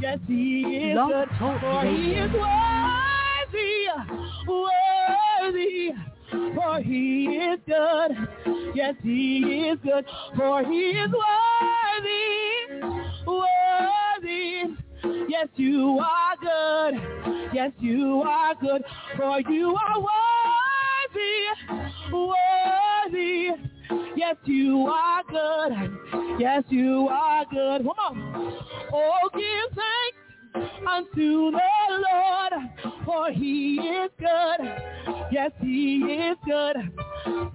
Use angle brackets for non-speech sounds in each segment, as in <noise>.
Yes, he is Love good. For he is worthy, worthy. For he is good. Yes, he is good. For he is worthy, worthy. Yes, you are good. Yes, you are good. For you are worthy, worthy. Yes, you are good. Yes, you are good. Come on. Oh, give thanks unto the Lord, for he is good. Yes, he is good.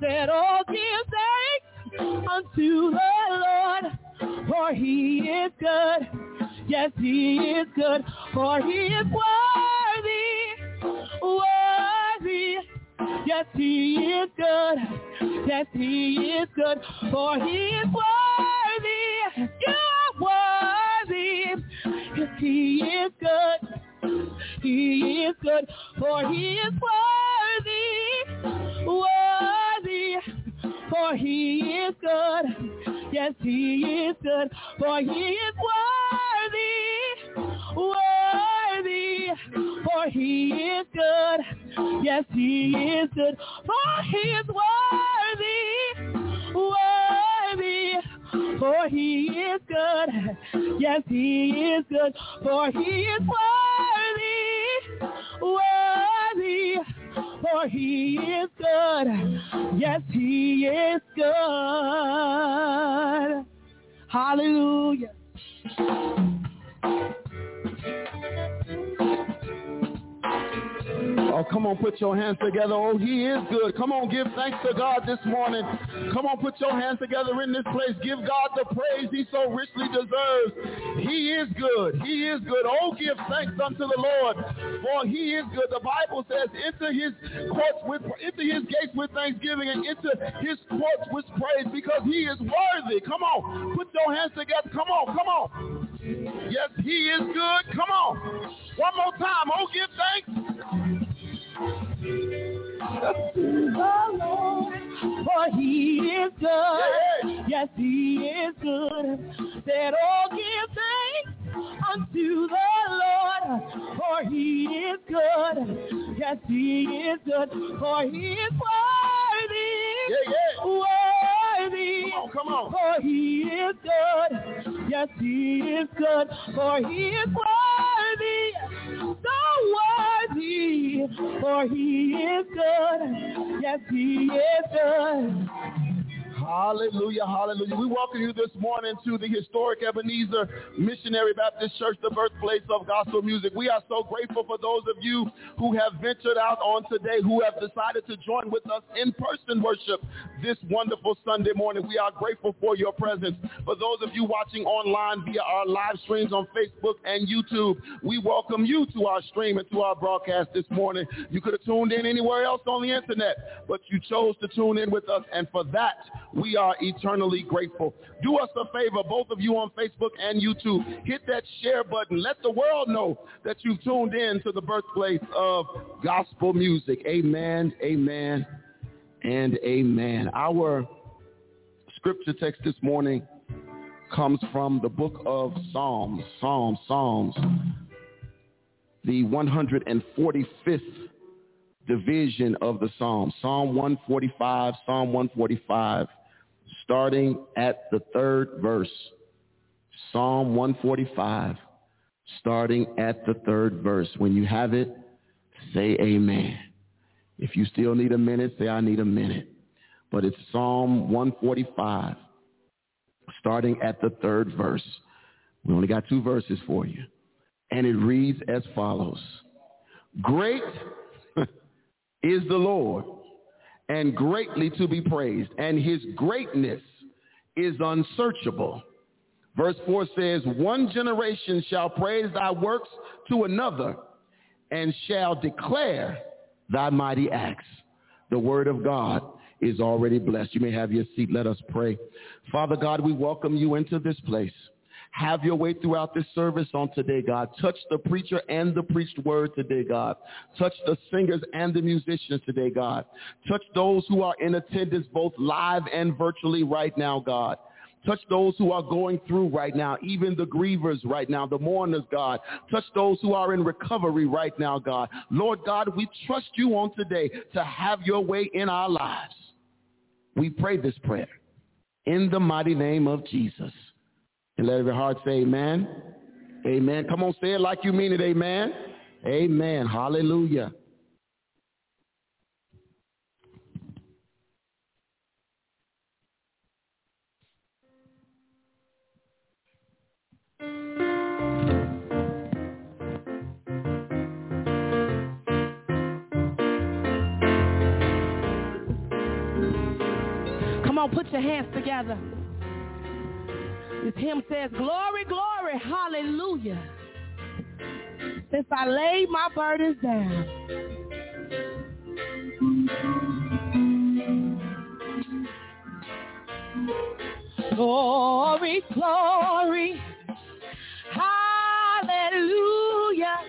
Said, oh, give thanks unto the Lord, for he is good. Yes, he is good, for he is worthy, worthy. Yes, he is good. Yes, he is good, for he is worthy. You are worthy. Yes, he is good. He is good, for he is worthy, worthy. For he is good. Yes, he is good, for he is worthy, worthy. For he is good. Yes, he is good, for he is worthy, worthy. For he is good. Yes, he is good, for he is worthy, worthy. For he is good. Yes, he is good. Hallelujah. Oh, come on, put your hands together. Oh, he is good. Come on, give thanks to God this morning. Come on, put your hands together in this place. Give God the praise he so richly deserves. He is good. He is good. Oh, give thanks unto the Lord, for he is good. The Bible says, enter his courts with, enter his gates with thanksgiving and enter his courts with praise because he is worthy. Come on, put your hands together. Come on, come on. Yes, he is good. Come on. One more time. Oh, give thanks. The Lord, for he is good. Yes, he is good. Said, oh, give thanks unto the Lord, for he is good. Yes, he is good, for he is worthy. Yeah, yeah. Worthy. Come on, come on. For he is good. Yes, he is good, for he is worthy. So for he is good. Yes, he is good. Hallelujah, hallelujah. We welcome you this morning to the historic Ebenezer Missionary Baptist Church, the birthplace of gospel music. We are so grateful for those of you who have ventured out on today, who have decided to join with us in person worship this wonderful Sunday morning. We are grateful for your presence. For those of you watching online via our live streams on Facebook and YouTube, we welcome you to our stream and to our broadcast this morning. You could have tuned in anywhere else on the internet, but you chose to tune in with us, and for that, we are eternally grateful. Do us a favor, both of you on Facebook and YouTube. Hit that share button. Let the world know that you've tuned in to the birthplace of gospel music. Amen, amen, and amen. Our scripture text this morning comes from the book of Psalms, Psalms, Psalms, the 145th division of the Psalm, Psalm 145, Psalm 145 starting at the third verse. Psalm 145, starting at the third verse. When you have it, say amen. If you still need a minute, say I need a minute. But it's Psalm 145, starting at the third verse. We only got two verses for you. And it reads as follows. Great <laughs> is the Lord and greatly to be praised, and his greatness is unsearchable. Verse 4 says, One generation shall praise thy works to another, and shall declare thy mighty acts. The word of God is already blessed. You may have your seat. Let us pray. Father God, we welcome you into this place. Have your way throughout this service on today, God. Touch the preacher and the preached word today, God. Touch the singers and the musicians today, God. Touch those who are in attendance both live and virtually right now, God. Touch those who are going through right now, even the grievers right now, the mourners, God. Touch those who are in recovery right now, God. Lord God, we trust you on today to have your way in our lives. We pray this prayer in the mighty name of Jesus. And let every heart say amen. Amen. Come on, say it like you mean it. Amen. Amen. Hallelujah. Come on, put your hands together. This hymn says, glory, glory, hallelujah. Since I laid my burdens down. Glory, glory, hallelujah.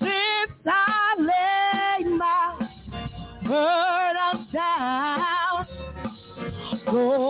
Since I laid my burdens down. Glory,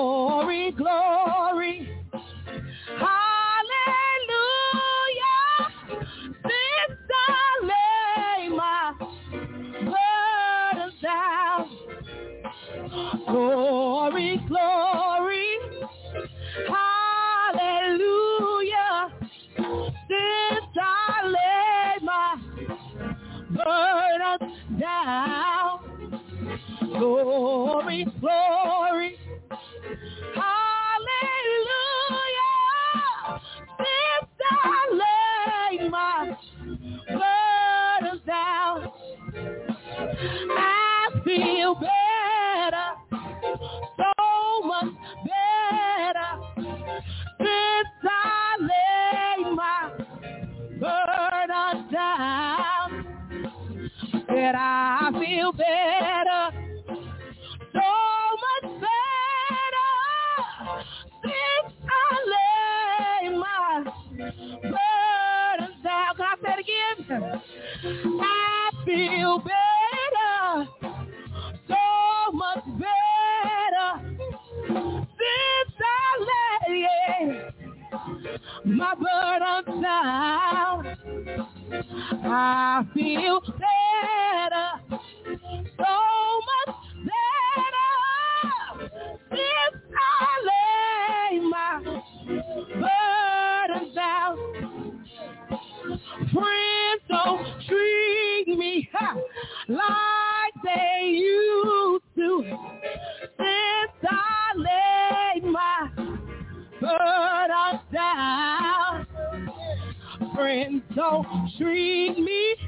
treat me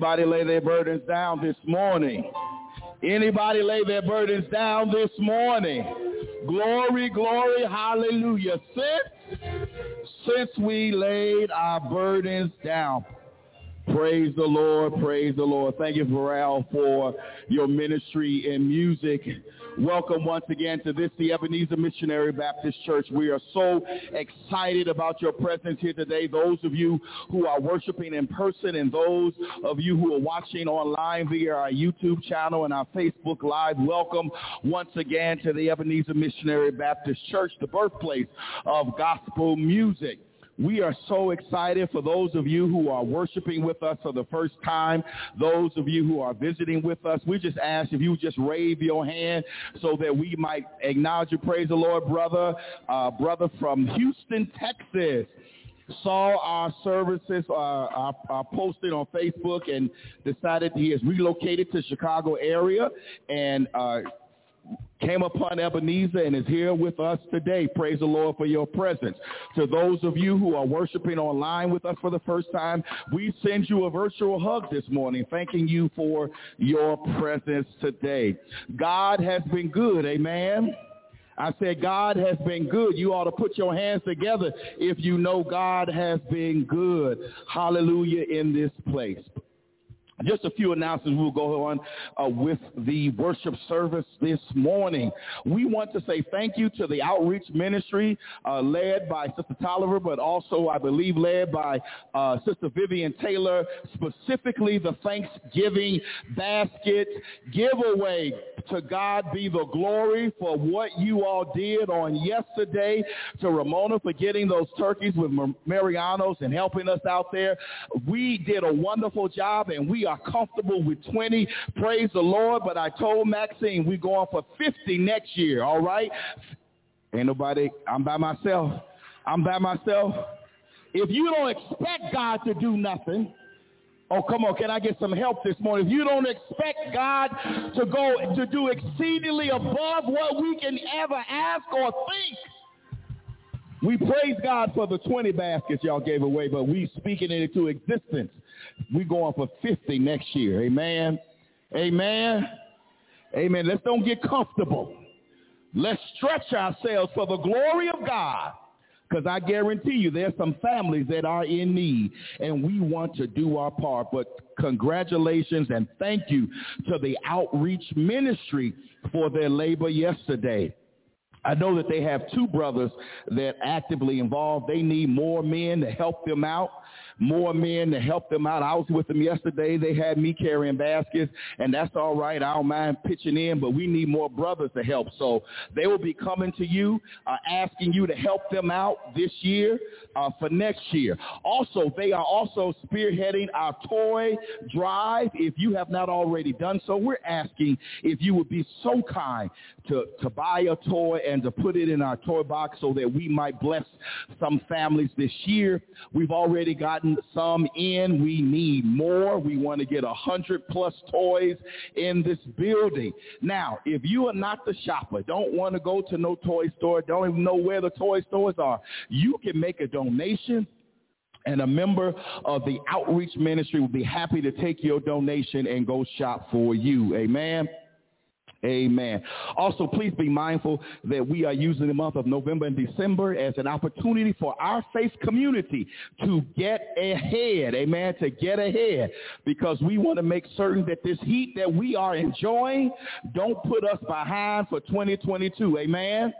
Anybody lay their burdens down this morning? Anybody lay their burdens down this morning? Glory, glory, hallelujah. Since, since we laid our burdens down. Praise the Lord, praise the Lord. Thank you, Pharrell, for your ministry in music. Welcome once again to this, the Ebenezer Missionary Baptist Church. We are so excited about your presence here today. Those of you who are worshiping in person and those of you who are watching online via our YouTube channel and our Facebook Live, welcome once again to the Ebenezer Missionary Baptist Church, the birthplace of gospel music. We are so excited for those of you who are worshiping with us for the first time, those of you who are visiting with us. We just ask if you just raise your hand so that we might acknowledge you. Praise the Lord, brother, uh, brother from Houston, Texas saw our services uh, are, posted on Facebook and decided he has relocated to Chicago area and uh, came upon Ebenezer and is here with us today. Praise the Lord for your presence. To those of you who are worshiping online with us for the first time, we send you a virtual hug this morning, thanking you for your presence today. God has been good. Amen. I said, God has been good. You ought to put your hands together if you know God has been good. Hallelujah in this place. Just a few announcements. We'll go on uh, with the worship service this morning. We want to say thank you to the outreach ministry uh, led by Sister Tolliver, but also, I believe, led by uh, Sister Vivian Taylor, specifically the Thanksgiving basket giveaway. To God be the glory for what you all did on yesterday. To Ramona for getting those turkeys with Mariano's and helping us out there. We did a wonderful job, and we are comfortable with 20. Praise the Lord. But I told Maxine we're going for 50 next year, all right? Ain't nobody, I'm by myself. I'm by myself. If you don't expect God to do nothing, Oh, come on. Can I get some help this morning? If you don't expect God to go to do exceedingly above what we can ever ask or think, we praise God for the 20 baskets y'all gave away, but we speaking it into existence. We going for 50 next year. Amen. Amen. Amen. Let's don't get comfortable. Let's stretch ourselves for the glory of God. Because I guarantee you there's some families that are in need, and we want to do our part. But congratulations and thank you to the outreach ministry for their labor yesterday. I know that they have two brothers that actively involved. They need more men to help them out more men to help them out. I was with them yesterday. They had me carrying baskets, and that's all right. I don't mind pitching in, but we need more brothers to help. So they will be coming to you, uh, asking you to help them out this year uh, for next year. Also, they are also spearheading our toy drive. If you have not already done so, we're asking if you would be so kind to, to buy a toy and to put it in our toy box so that we might bless some families this year. We've already gotten some in. We need more. We want to get a hundred plus toys in this building. Now, if you are not the shopper, don't want to go to no toy store, don't even know where the toy stores are, you can make a donation and a member of the outreach ministry will be happy to take your donation and go shop for you. Amen. Amen. Also, please be mindful that we are using the month of November and December as an opportunity for our faith community to get ahead. Amen. To get ahead because we want to make certain that this heat that we are enjoying don't put us behind for 2022. Amen.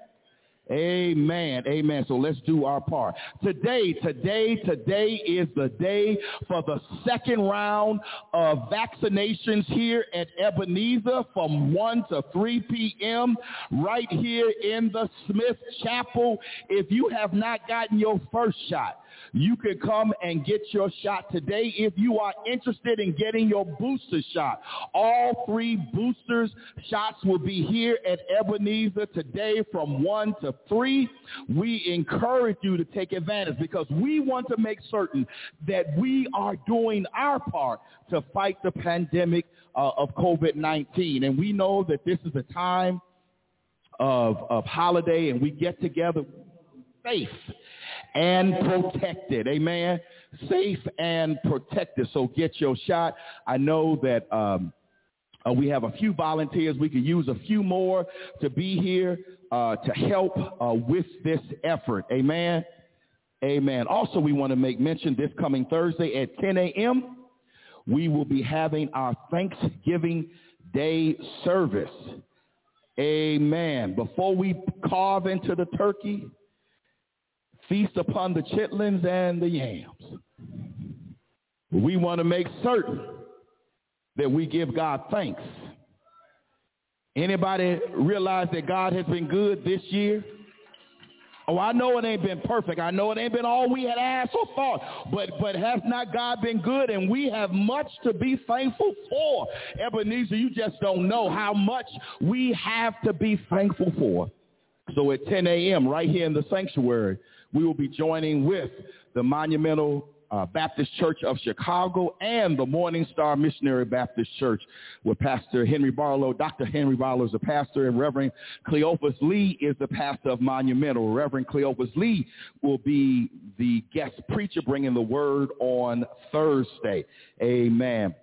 Amen. Amen. So let's do our part. Today, today, today is the day for the second round of vaccinations here at Ebenezer from 1 to 3 p.m. right here in the Smith Chapel. If you have not gotten your first shot, you can come and get your shot today if you are interested in getting your booster shot. All three boosters shots will be here at Ebenezer today from 1 to 3. We encourage you to take advantage because we want to make certain that we are doing our part to fight the pandemic uh, of COVID-19. And we know that this is a time of, of holiday and we get together faith and protected. Amen. Safe and protected. So get your shot. I know that um, uh, we have a few volunteers. We could use a few more to be here uh, to help uh, with this effort. Amen. Amen. Also, we want to make mention this coming Thursday at 10 a.m., we will be having our Thanksgiving Day service. Amen. Before we carve into the turkey, feast upon the chitlins and the yams. We want to make certain that we give God thanks. Anybody realize that God has been good this year? Oh, I know it ain't been perfect. I know it ain't been all we had asked or thought. But but has not God been good? And we have much to be thankful for. Ebenezer, you just don't know how much we have to be thankful for. So at 10 a.m. right here in the sanctuary, we will be joining with the Monumental uh, Baptist Church of Chicago and the Morning Star Missionary Baptist Church with Pastor Henry Barlow. Dr. Henry Barlow is the pastor and Reverend Cleophas Lee is the pastor of Monumental. Reverend Cleophas Lee will be the guest preacher bringing the word on Thursday. Amen.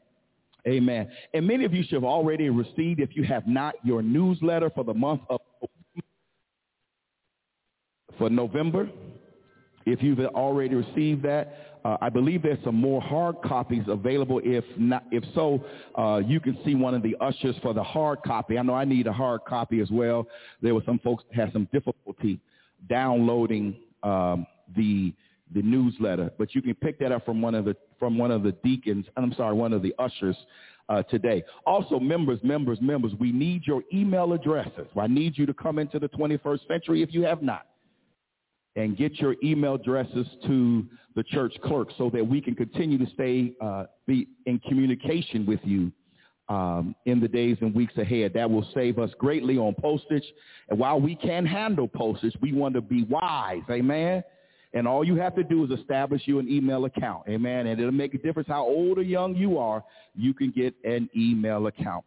Amen. And many of you should have already received, if you have not, your newsletter for the month of for November. If you've already received that, uh, I believe there's some more hard copies available. If not, if so, uh, you can see one of the ushers for the hard copy. I know I need a hard copy as well. There were some folks that had some difficulty downloading um, the the newsletter, but you can pick that up from one of the from one of the deacons. I'm sorry, one of the ushers uh, today. Also, members, members, members, we need your email addresses. I need you to come into the 21st century if you have not and get your email addresses to the church clerk so that we can continue to stay uh, be in communication with you um, in the days and weeks ahead. That will save us greatly on postage. And while we can handle postage, we want to be wise. Amen. And all you have to do is establish you an email account. Amen. And it'll make a difference how old or young you are. You can get an email account.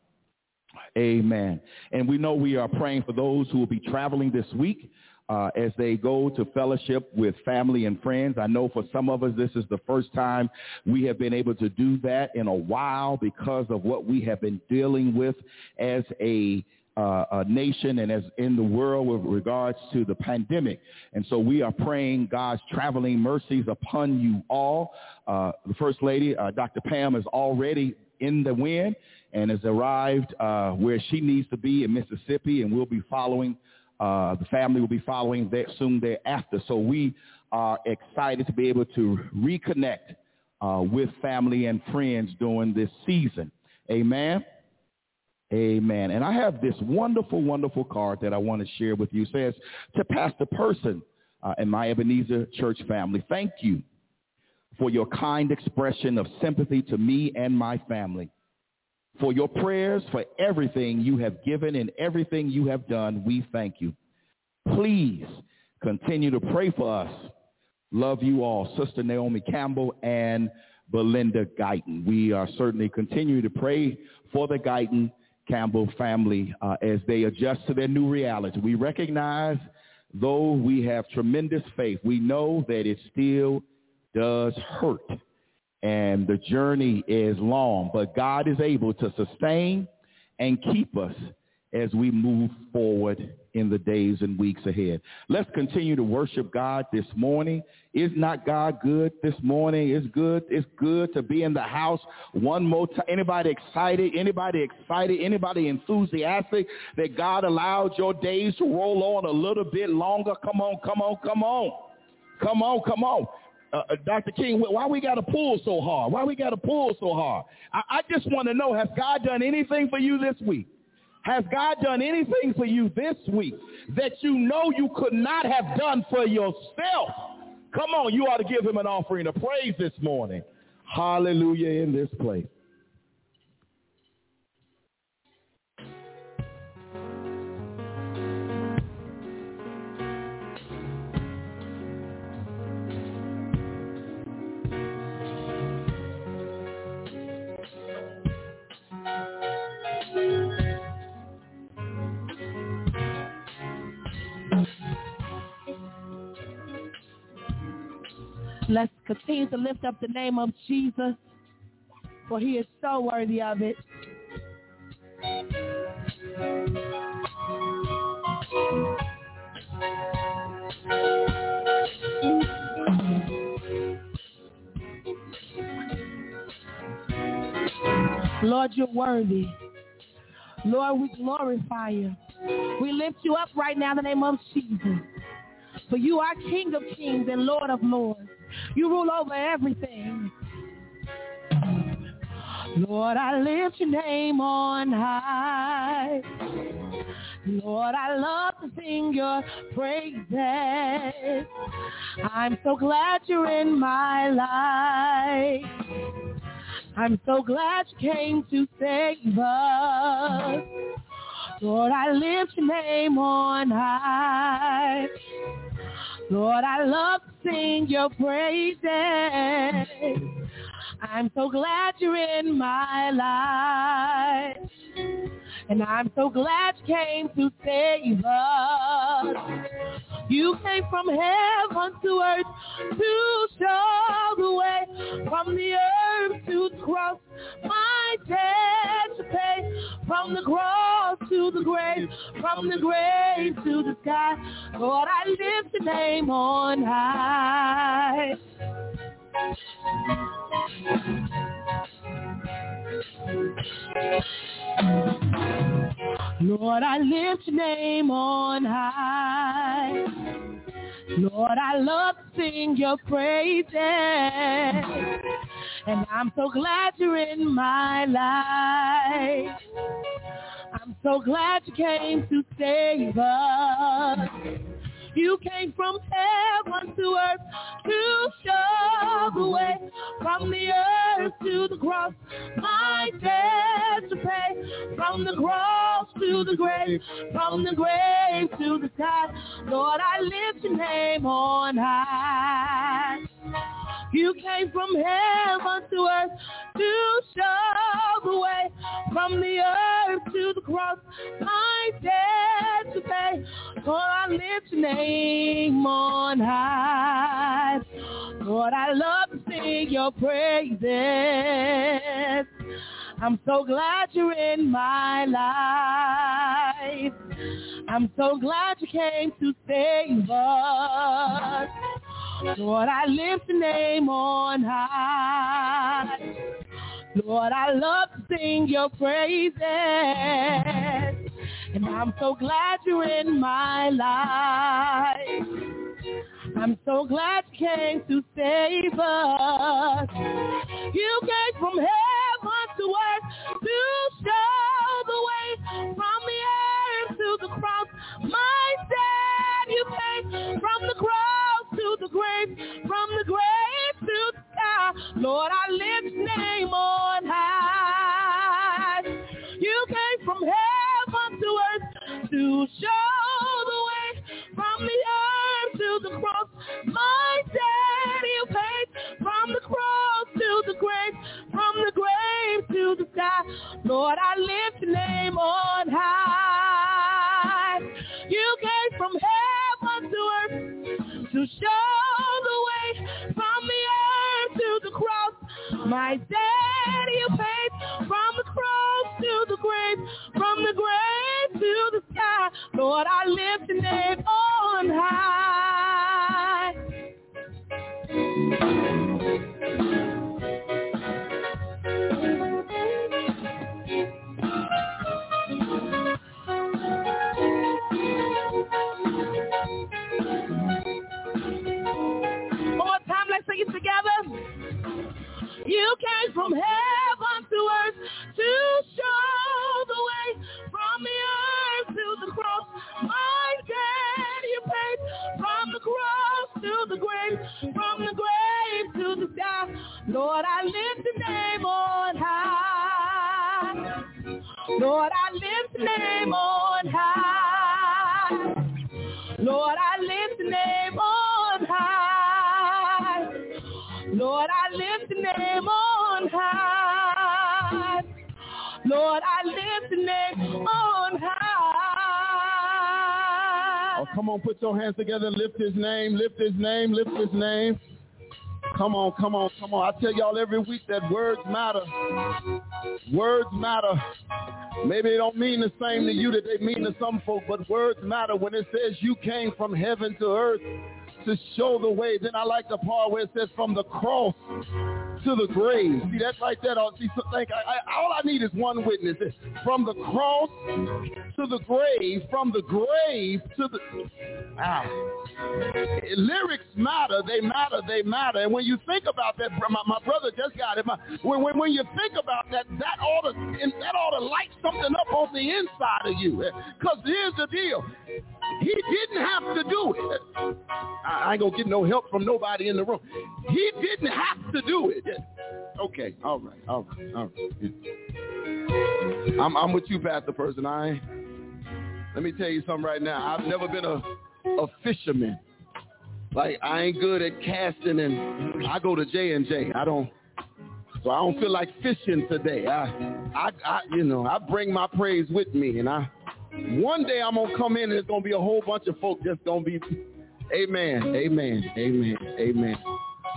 Amen. And we know we are praying for those who will be traveling this week uh, as they go to fellowship with family and friends. I know for some of us, this is the first time we have been able to do that in a while because of what we have been dealing with as a uh, a nation and as in the world with regards to the pandemic. And so we are praying God's traveling mercies upon you all. Uh, the First Lady, uh, Dr. Pam, is already in the wind and has arrived uh, where she needs to be in Mississippi, and we'll be following uh, the family will be following that soon thereafter. So we are excited to be able to reconnect uh, with family and friends during this season. Amen. Amen. And I have this wonderful, wonderful card that I want to share with you. It says, to Pastor Person uh, and my Ebenezer Church family, thank you for your kind expression of sympathy to me and my family for your prayers, for everything you have given and everything you have done. We thank you. Please continue to pray for us. Love you all, Sister Naomi Campbell and Belinda Guyton. We are certainly continuing to pray for the Guyton Campbell family uh, as they adjust to their new reality. We recognize, though we have tremendous faith, we know that it still does hurt and the journey is long, but God is able to sustain and keep us as we move forward in the days and weeks ahead. Let's continue to worship God this morning. Is not God good this morning? It's good. It's good to be in the house one more time. Anybody excited? Anybody excited? Anybody enthusiastic that God allowed your days to roll on a little bit longer? Come on, come on, come on. Come on, come on. Uh, uh Dr. King, why we got to pull so hard? Why we got to pull so hard? I, I just want to know, has God done anything for you this week? Has God done anything for you this week that you know you could not have done for yourself? Come on, you ought to give him an offering of praise this morning. Hallelujah in this place. Continue to lift up the name of Jesus, for he is so worthy of it. Lord, you're worthy. Lord, we glorify you. We lift you up right now in the name of Jesus. For you are King of kings and Lord of lords. You rule over everything. Lord, I lift your name on high. Lord, I love to sing your praises. I'm so glad you're in my life. I'm so glad you came to save us. Lord, I lift your name on high. Lord, I love to sing your praises. I'm so glad you're in my life. And I'm so glad you came to save us. You came from heaven to earth to show the way from the earth to the cross. My debt to pay from the cross to the grave, from the grave to the sky. Lord, I lift your name on high. Lord, I lift your name on high. Lord, I love to sing your praises. And I'm so glad you're in my life. I'm so glad you came to save us. You came from heaven to earth to show the way from the earth to the cross. My debt to pay from the cross to the grave, from the grave to the sky. Lord, I lift your name on high. You came from heaven to earth to show Lift your name on high. Lord, I love to sing your praises. I'm so glad you're in my life. I'm so glad you came to save us. Lord, I lift the name on high. Lord, I love to sing your praises. And I'm so glad you're in my life. I'm so glad you came to save us. You came from heaven to earth to show the way from earth to the cross. My dad, you came from the cross to the grave, from the grave to the sky. Lord, I lift name on high. You came from heaven to earth to show the way from the earth to the cross. My dad, you paid from the cross to the grave, from the grave to the sky. Lord, I lift name on high. To show the way from the earth to the cross. My daddy, paid from the cross to the grave, from the grave to the sky. Lord, I lift your name on high. It together. You came from heaven to earth to show the way from the earth to the cross. My dad, you paid from the cross to the grave, from the grave to the sky. Lord, I lift the name on high. Lord, I lift the name on high. Lord, I lift the name on name on high. Lord, I lift the name on high. Oh, come on, put your hands together. Lift his name, lift his name, lift his name. Come on, come on, come on. I tell y'all every week that words matter. Words matter. Maybe they don't mean the same to you that they mean to some folk, but words matter. When it says you came from heaven to earth to show the way, then I like the part where it says from the cross to the grave. See, that's right there. See, so think, I, I, all I need is one witness. From the cross to the grave, from the grave to the... Ah. Lyrics matter. They matter. They matter. And when you think about that, my, my brother just got it. My, when, when, when you think about that, that ought to that ought to light something up on the inside of you. Because here's the deal. He didn't have to do it. I, ain't to get no help from nobody in the room. He didn't have to do it. Okay, all right, all right, all right. I'm, I'm with you, Pastor Person. I let me tell you something right now. I've never been a a fisherman. Like I ain't good at casting, and I go to J and J. I don't, so I don't feel like fishing today. I, I, I, you know, I bring my praise with me, and I, one day I'm gonna come in, and it's gonna be a whole bunch of folk just gonna be, Amen, Amen, Amen, Amen.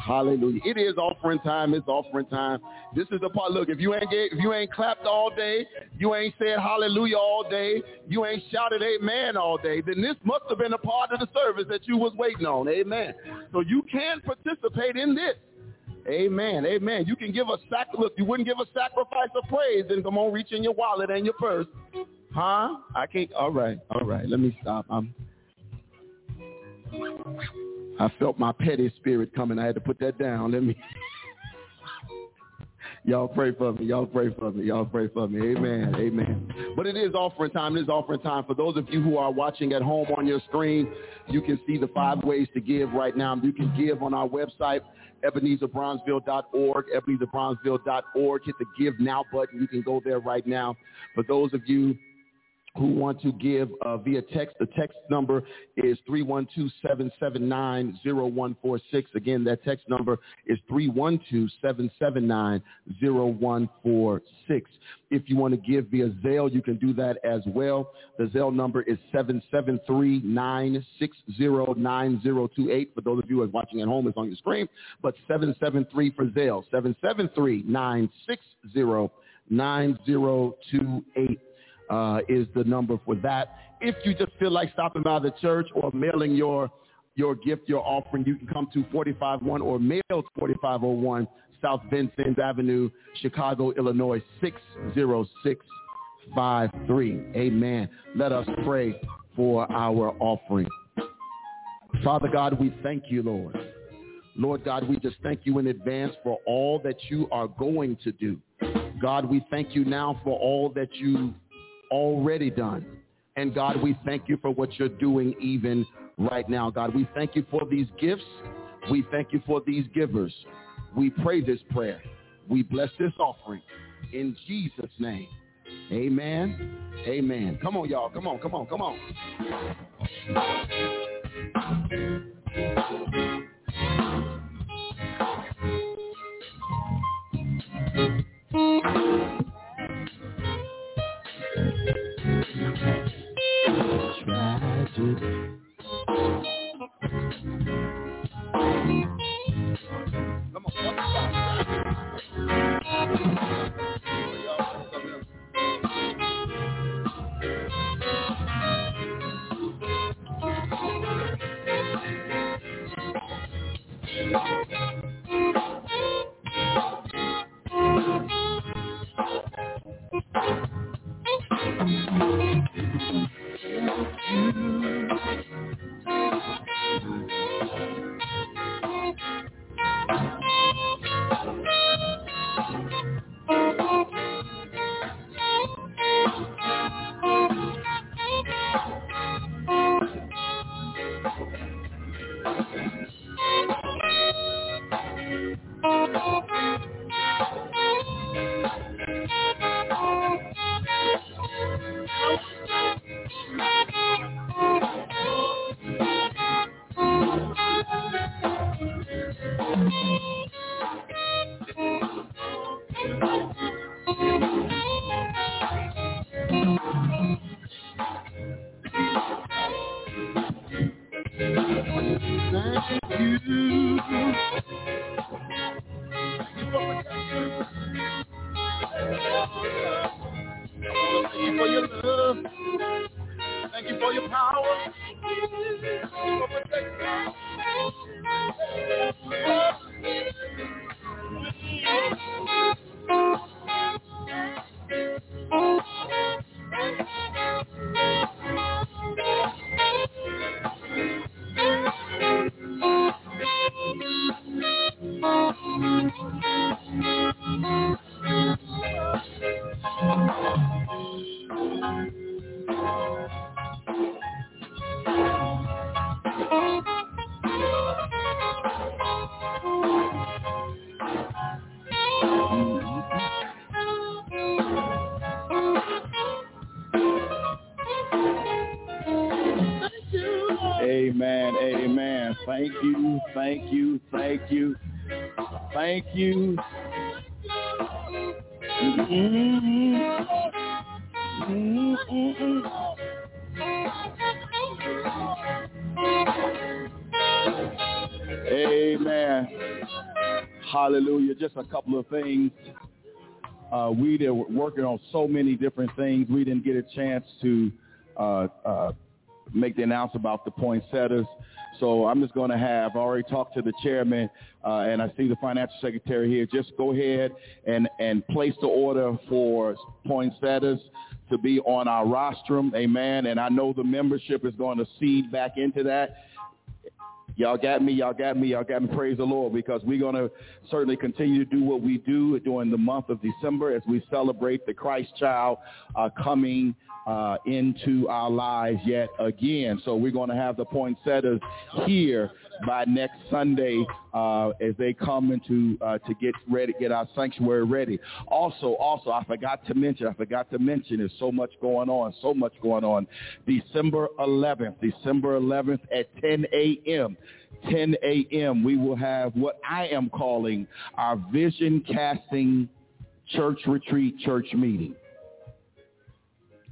Hallelujah. It is offering time. It's offering time. This is the part. Look, if you ain't if you ain't clapped all day, you ain't said hallelujah all day, you ain't shouted amen all day, then this must have been a part of the service that you was waiting on. Amen. So you can participate in this. Amen. Amen. You can give a sac. Look, you wouldn't give a sacrifice of praise, then come on, reach in your wallet and your purse. Huh? I can't. All right. All right. Let me stop. I'm. I felt my petty spirit coming. I had to put that down. Let me. <laughs> Y'all pray for me. Y'all pray for me. Y'all pray for me. Amen. Amen. But it is offering time. It is offering time. For those of you who are watching at home on your screen, you can see the five ways to give right now. You can give on our website, EbenezerBronzeville.org, EbenezerBronzeville.org. Hit the Give Now button. You can go there right now. For those of you who want to give uh, via text. The text number is 312-779-0146. Again, that text number is 312-779-0146. If you want to give via Zelle, you can do that as well. The Zelle number is 773-960-9028. For those of you who are watching at home, it's on your screen. But 773 for Zelle, 773-960-9028 uh, is the number for that. If you just feel like stopping by the church or mailing your your gift, your offering, you can come to 451 or mail 4501 South Vincennes Avenue, Chicago, Illinois 60653. Amen. Let us pray for our offering. Father God, we thank you, Lord. Lord God, we just thank you in advance for all that you are going to do. God, we thank you now for all that you already done. And God, we thank you for what you're doing even right now. God, we thank you for these gifts. We thank you for these givers. We pray this prayer. We bless this offering in Jesus' name. Amen. Amen. Come on, y'all. Come on, come on, come on. Deuces. for your love. Uh, we were working on so many different things. We didn't get a chance to uh, uh, make the announcement about the poinsettias. So I'm just going to have, I already talked to the chairman, uh, and I see the financial secretary here. Just go ahead and, and place the order for poinsettias to be on our rostrum. Amen. And I know the membership is going to seed back into that. Y'all got me, y'all got me, y'all got me. Praise the Lord because we're going to certainly continue to do what we do during the month of December as we celebrate the Christ child uh, coming uh, into our lives yet again. So we're going to have the poinsettias here by next Sunday uh, as they come into uh, to get ready, get our sanctuary ready. Also, also, I forgot to mention, I forgot to mention, there's so much going on, so much going on. December 11th, December 11th at 10 a.m. 10 a.m. we will have what I am calling our vision casting church retreat church meeting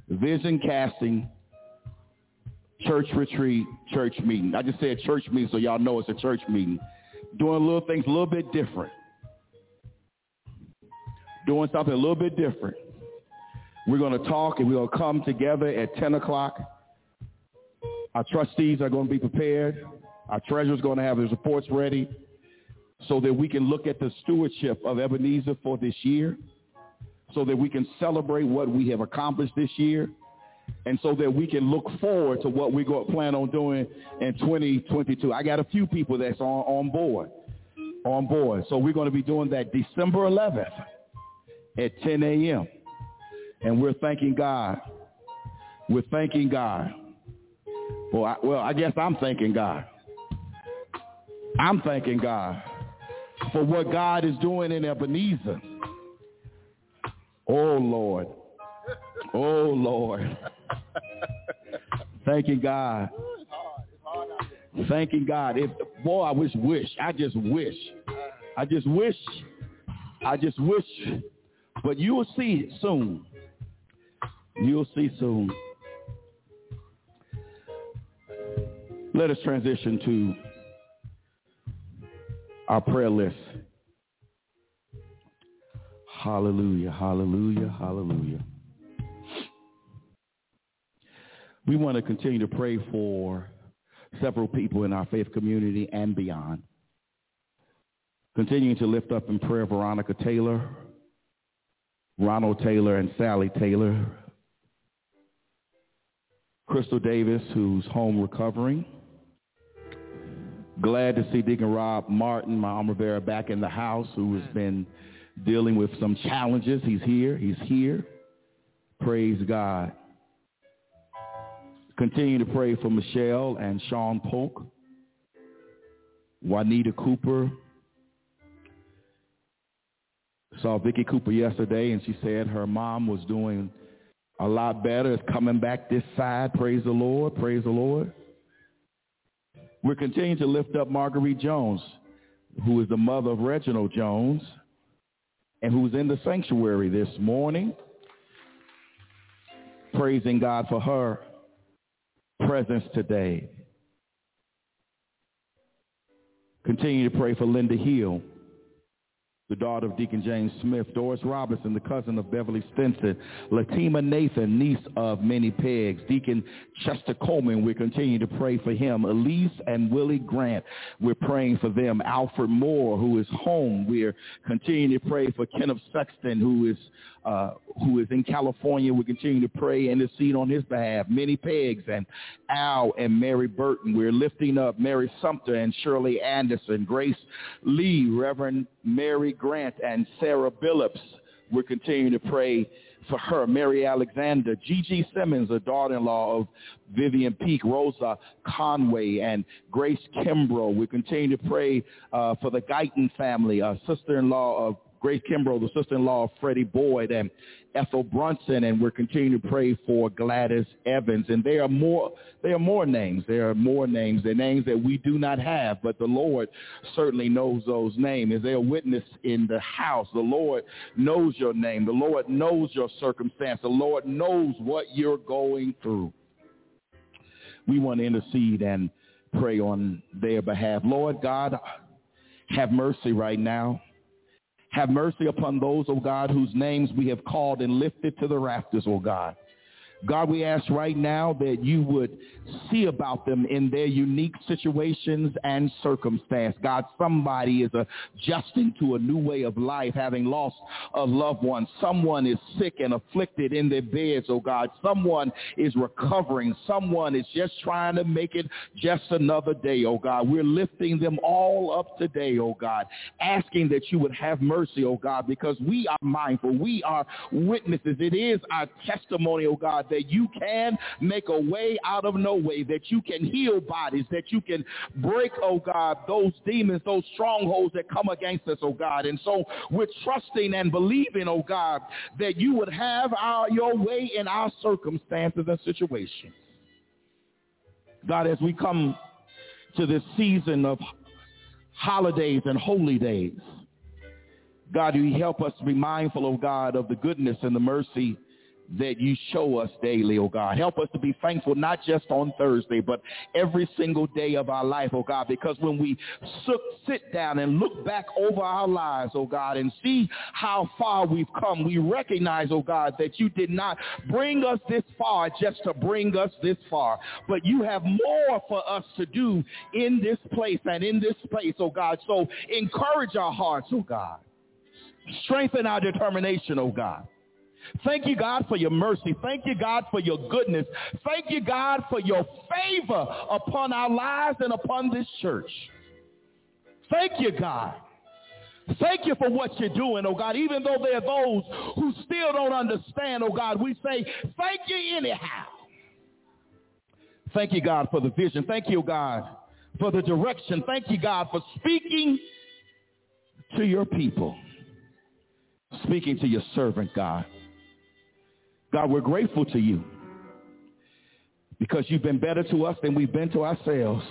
vision casting church retreat church meeting. I just said church meeting so y'all know it's a church meeting. Doing little things a little bit different. Doing something a little bit different. We're going to talk and we're going to come together at 10 o'clock. Our trustees are going to be prepared. Our treasurer is going to have his reports ready so that we can look at the stewardship of Ebenezer for this year so that we can celebrate what we have accomplished this year and so that we can look forward to what we go plan on doing in 2022. I got a few people that's on, on board, on board. So we're going to be doing that December 11th at 10 a.m. And we're thanking God. We're thanking God. Well, I, well, I guess I'm thanking God. I'm thanking God for what God is doing in Ebenezer. Oh, Lord. Oh, Lord. Thanking God. Thanking God. If boy, I wish, wish. I just wish. I just wish. I just wish. But you will see it soon. You'll see soon. Let us transition to our prayer list. Hallelujah, hallelujah, hallelujah. We want to continue to pray for several people in our faith community and beyond. Continuing to lift up in prayer Veronica Taylor, Ronald Taylor, and Sally Taylor. Crystal Davis, who's home recovering. Glad to see Deacon Rob Martin, my armor bearer, back in the house, who has been dealing with some challenges. He's here. He's here. Praise God. Continue to pray for Michelle and Sean Polk, Juanita Cooper. Saw Vicki Cooper yesterday, and she said her mom was doing a lot better. It's coming back this side. Praise the Lord. Praise the Lord. We're continuing to lift up Marguerite Jones, who is the mother of Reginald Jones and who's in the sanctuary this morning, praising God for her presence today. Continue to pray for Linda Hill, the daughter of Deacon James Smith, Doris Robinson, the cousin of Beverly Stinson, Latima Nathan, niece of Minnie Peggs, Deacon Chester Coleman, we continue to pray for him, Elise and Willie Grant, we're praying for them, Alfred Moore, who is home, we're continuing to pray for Kenneth Sexton, who is uh, who is in California. We continue to pray and intercede on his behalf. Minnie Peggs and Al and Mary Burton. We're lifting up Mary Sumter and Shirley Anderson, Grace Lee, Reverend Mary Grant, and Sarah Billups. We're continuing to pray for her, Mary Alexander, Gigi Simmons, a daughter-in-law of Vivian Peak, Rosa Conway, and Grace Kimbrough. We continue to pray uh, for the Guyton family, a sister-in-law of Grace Kimbrough, the sister-in-law of Freddie Boyd and Ethel Brunson, and we're continuing to pray for Gladys Evans. And there are more, there are more names. There are more names. They're names that we do not have, but the Lord certainly knows those names. Is there a witness in the house? The Lord knows your name. The Lord knows your circumstance. The Lord knows what you're going through. We want to intercede and pray on their behalf. Lord God, have mercy right now. Have mercy upon those, O God, whose names we have called and lifted to the rafters, O God. God, we ask right now that you would see about them in their unique situations and circumstance. God, somebody is adjusting to a new way of life, having lost a loved one. Someone is sick and afflicted in their beds, oh God. Someone is recovering. Someone is just trying to make it just another day, oh God. We're lifting them all up today, oh God, asking that you would have mercy, oh God, because we are mindful. We are witnesses. It is our testimony, oh God, that you can make a way out of no way, that you can heal bodies, that you can break, oh God, those demons, those strongholds that come against us, oh God. And so we're trusting and believing, oh God, that you would have our, your way in our circumstances and situations. God, as we come to this season of holidays and holy days, God, you help us to be mindful, oh God, of the goodness and the mercy that you show us daily, oh God. Help us to be thankful not just on Thursday, but every single day of our life, oh God, because when we sit down and look back over our lives, oh God, and see how far we've come, we recognize, oh God, that you did not bring us this far just to bring us this far, but you have more for us to do in this place and in this place, oh God. So encourage our hearts, oh God. Strengthen our determination, oh God. Thank you, God, for your mercy. Thank you, God, for your goodness. Thank you, God, for your favor upon our lives and upon this church. Thank you, God. Thank you for what you're doing, oh God. Even though there are those who still don't understand, oh God, we say, thank you anyhow. Thank you, God, for the vision. Thank you, God, for the direction. Thank you, God, for speaking to your people, speaking to your servant, God. God, we're grateful to you because you've been better to us than we've been to ourselves.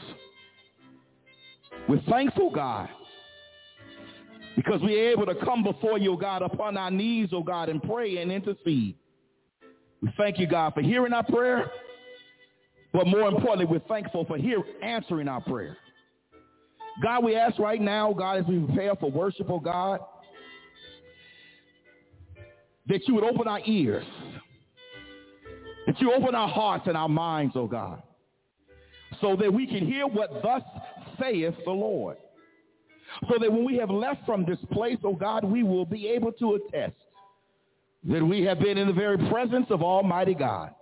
We're thankful, God, because we're able to come before you, God, upon our knees, oh God, and pray and intercede. We thank you, God, for hearing our prayer, but more importantly, we're thankful for here answering our prayer. God, we ask right now, God, as we prepare for worship, oh God, that you would open our ears that you open our hearts and our minds, O oh God, so that we can hear what thus saith the Lord. So that when we have left from this place, O oh God, we will be able to attest that we have been in the very presence of Almighty God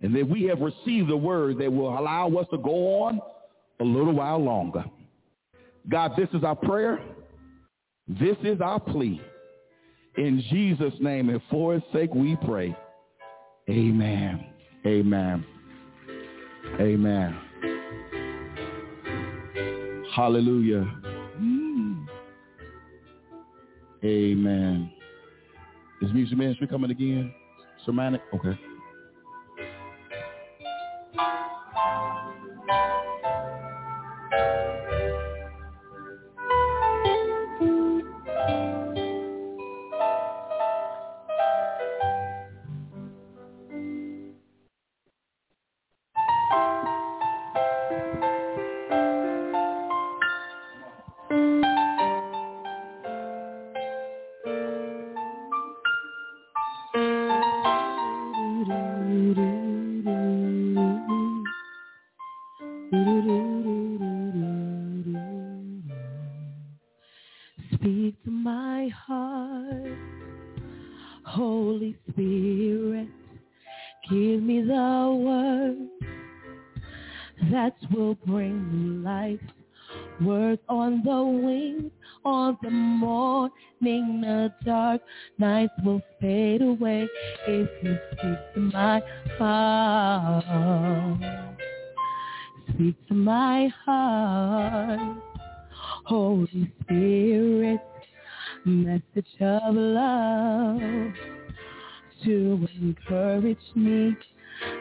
and that we have received the word that will allow us to go on a little while longer. God, this is our prayer. This is our plea. In Jesus' name and for his sake we pray. Amen. Amen. Amen. Hallelujah. Amen. Is music ministry coming again? Sermonic? Okay. Speak to my heart, Holy Spirit. Give me the words that will bring new life. Words on the wings of the morning. The dark nights will fade away if you speak to my heart. Speak to my heart. Holy Spirit, message of love to encourage me,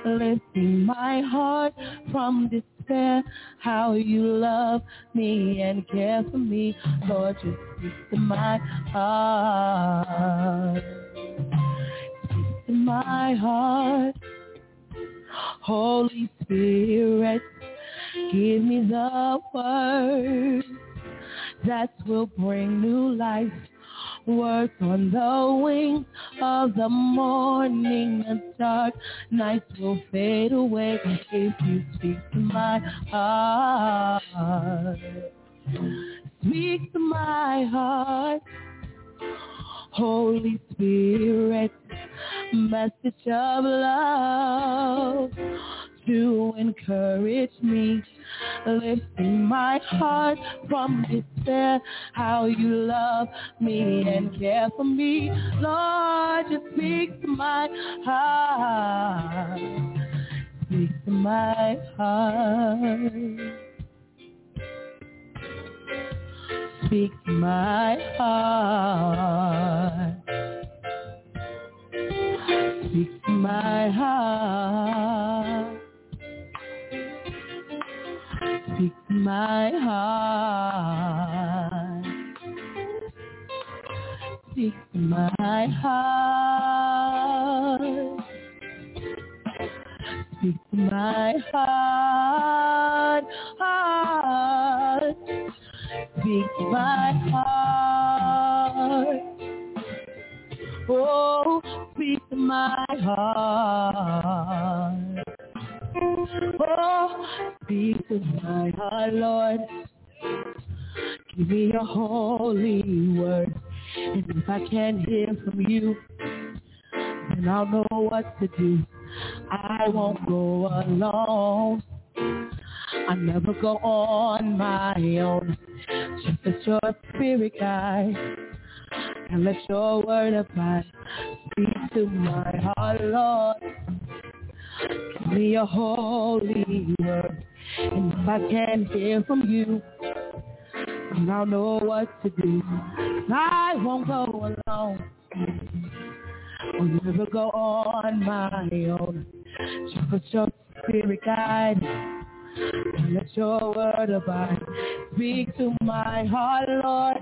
lifting my heart from despair. How you love me and care for me, Lord, just speak to my heart. Speak to my heart. Holy Spirit, give me the words that will bring new life. Words on the wings of the morning. The dark nights will fade away if you speak to my heart. Speak to my heart. Holy Spirit, message of love to encourage me, lifting my heart from despair. How you love me and care for me, Lord, just speak to my heart, speak to my heart. Speak to my heart. Speak to my heart. Speak my heart. Speak my heart. Speak my heart. heart. Speak my heart. Oh, speak my heart. Oh, speak to my heart, Lord. Give me your holy word. And if I can't hear from you, then I'll know what to do. I won't go alone. I never go on my own. Just let your spirit guide and let your word abide. Speak to my heart, Lord. Give me your holy word. And if I can't hear from you, then I'll know what to do. I won't go alone. I'll never go on my own. Just let your spirit guide and let your word abide. Speak to my heart, Lord.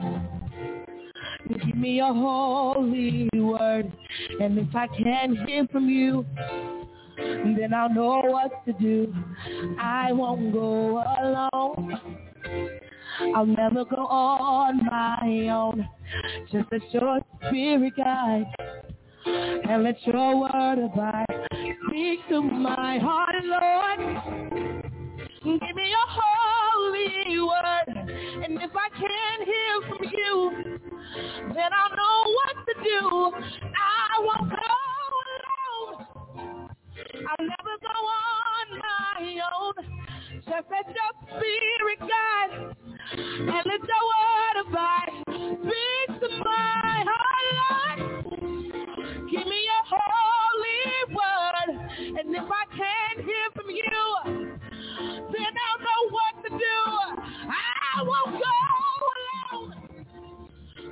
Give me a holy word. And if I can't hear from you, then I'll know what to do. I won't go alone. I'll never go on my own. Just let your spirit guide and let your word abide. Speak to my heart, Lord. Give me your holy word. And if I can't hear from you, then I'll know what to do. I won't go. I'll never go on my own. Just let your spirit guide and let your word abide. Speak to my heart, Lord. Give me your holy word. And if I can't hear from you, then I'll know what to do. I won't go alone.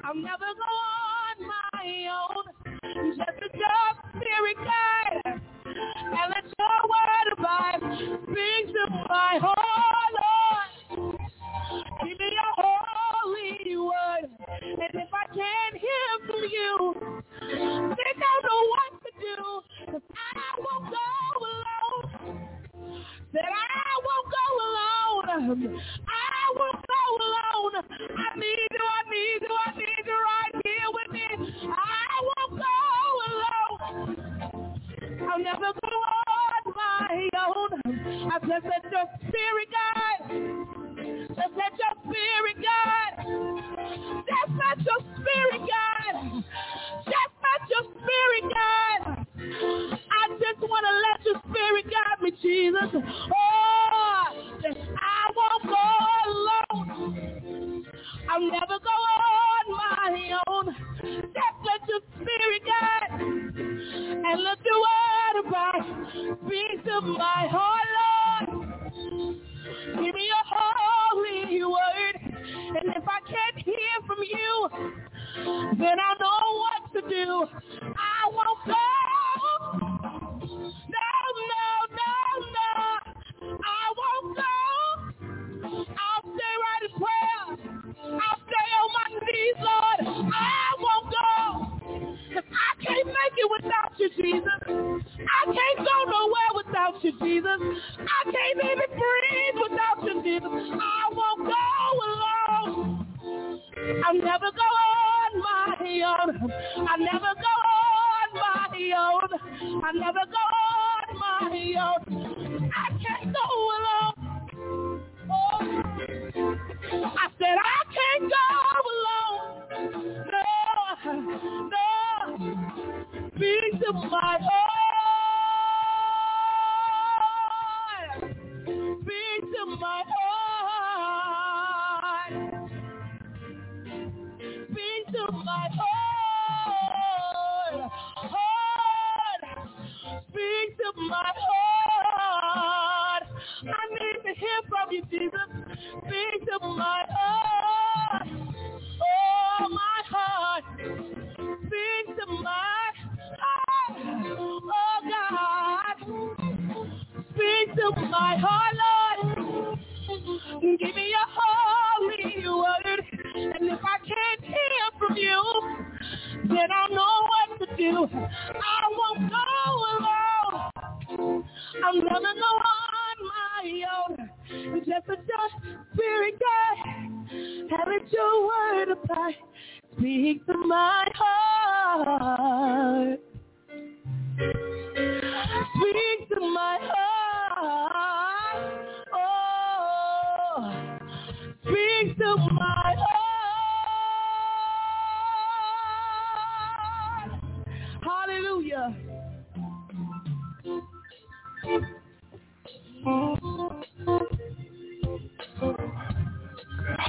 I'll never go on my own. Just let your spirit guide and let your word my heart, Lord. Give me holy. And if I can't hear from you, then I'll know what to do. Cause I won't go alone. That I won't go alone. I won't go alone. I need you, I need you, I need you right here with me. I I'll never go on my own. I just let your spirit guide. Just let your spirit guide. Just let your spirit guide. Just let your spirit guide. I just want to let your spirit guide me, Jesus. Oh,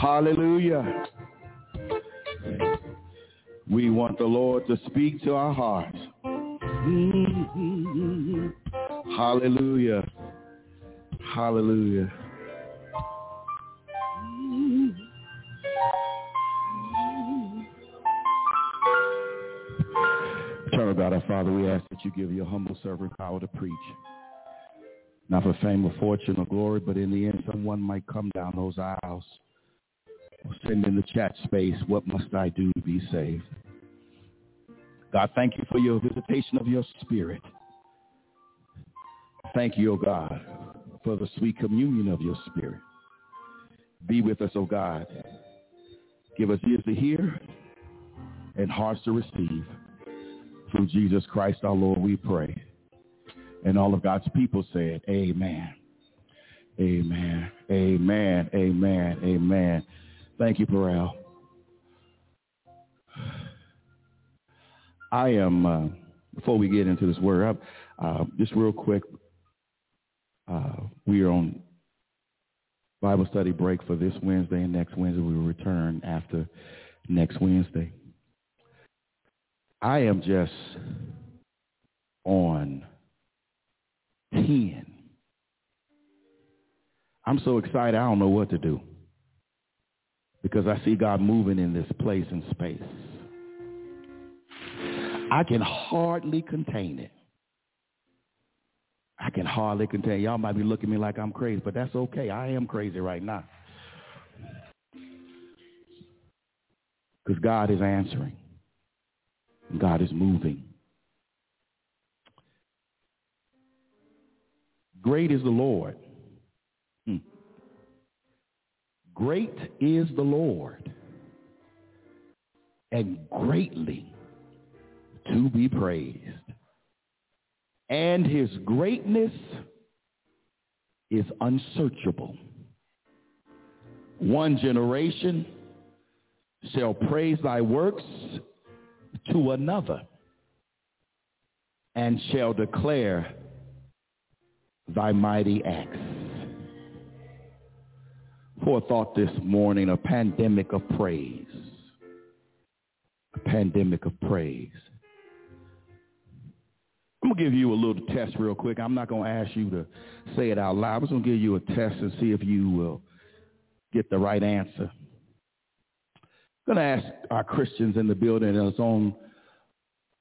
Hallelujah. We want the Lord to speak to our hearts. Hallelujah. Hallelujah. Eternal God, our Father, we ask that you give your humble servant power to preach. Not for fame or fortune or glory, but in the end, someone might come down those aisles send in the chat space, what must I do to be saved? God, thank you for your visitation of your spirit. Thank you, O oh God, for the sweet communion of your spirit. Be with us, O oh God. Give us ears to hear and hearts to receive. Through Jesus Christ our Lord, we pray. And all of God's people said, amen. Amen. Amen. Amen. Amen. Thank you, Perel. I am, uh, before we get into this word, uh, just real quick, uh, we are on Bible study break for this Wednesday and next Wednesday. We will return after next Wednesday. I am just on 10. I'm so excited, I don't know what to do because I see God moving in this place and space. I can hardly contain it. I can hardly contain. Y'all might be looking at me like I'm crazy, but that's okay. I am crazy right now. Because God is answering. God is moving. Great is the Lord. Great is the Lord and greatly to be praised. And his greatness is unsearchable. One generation shall praise thy works to another and shall declare thy mighty acts. For thought this morning, a pandemic of praise. A pandemic of praise. I'm going to give you a little test real quick. I'm not going to ask you to say it out loud. I'm just going to give you a test and see if you will get the right answer. I'm going to ask our Christians in the building that's on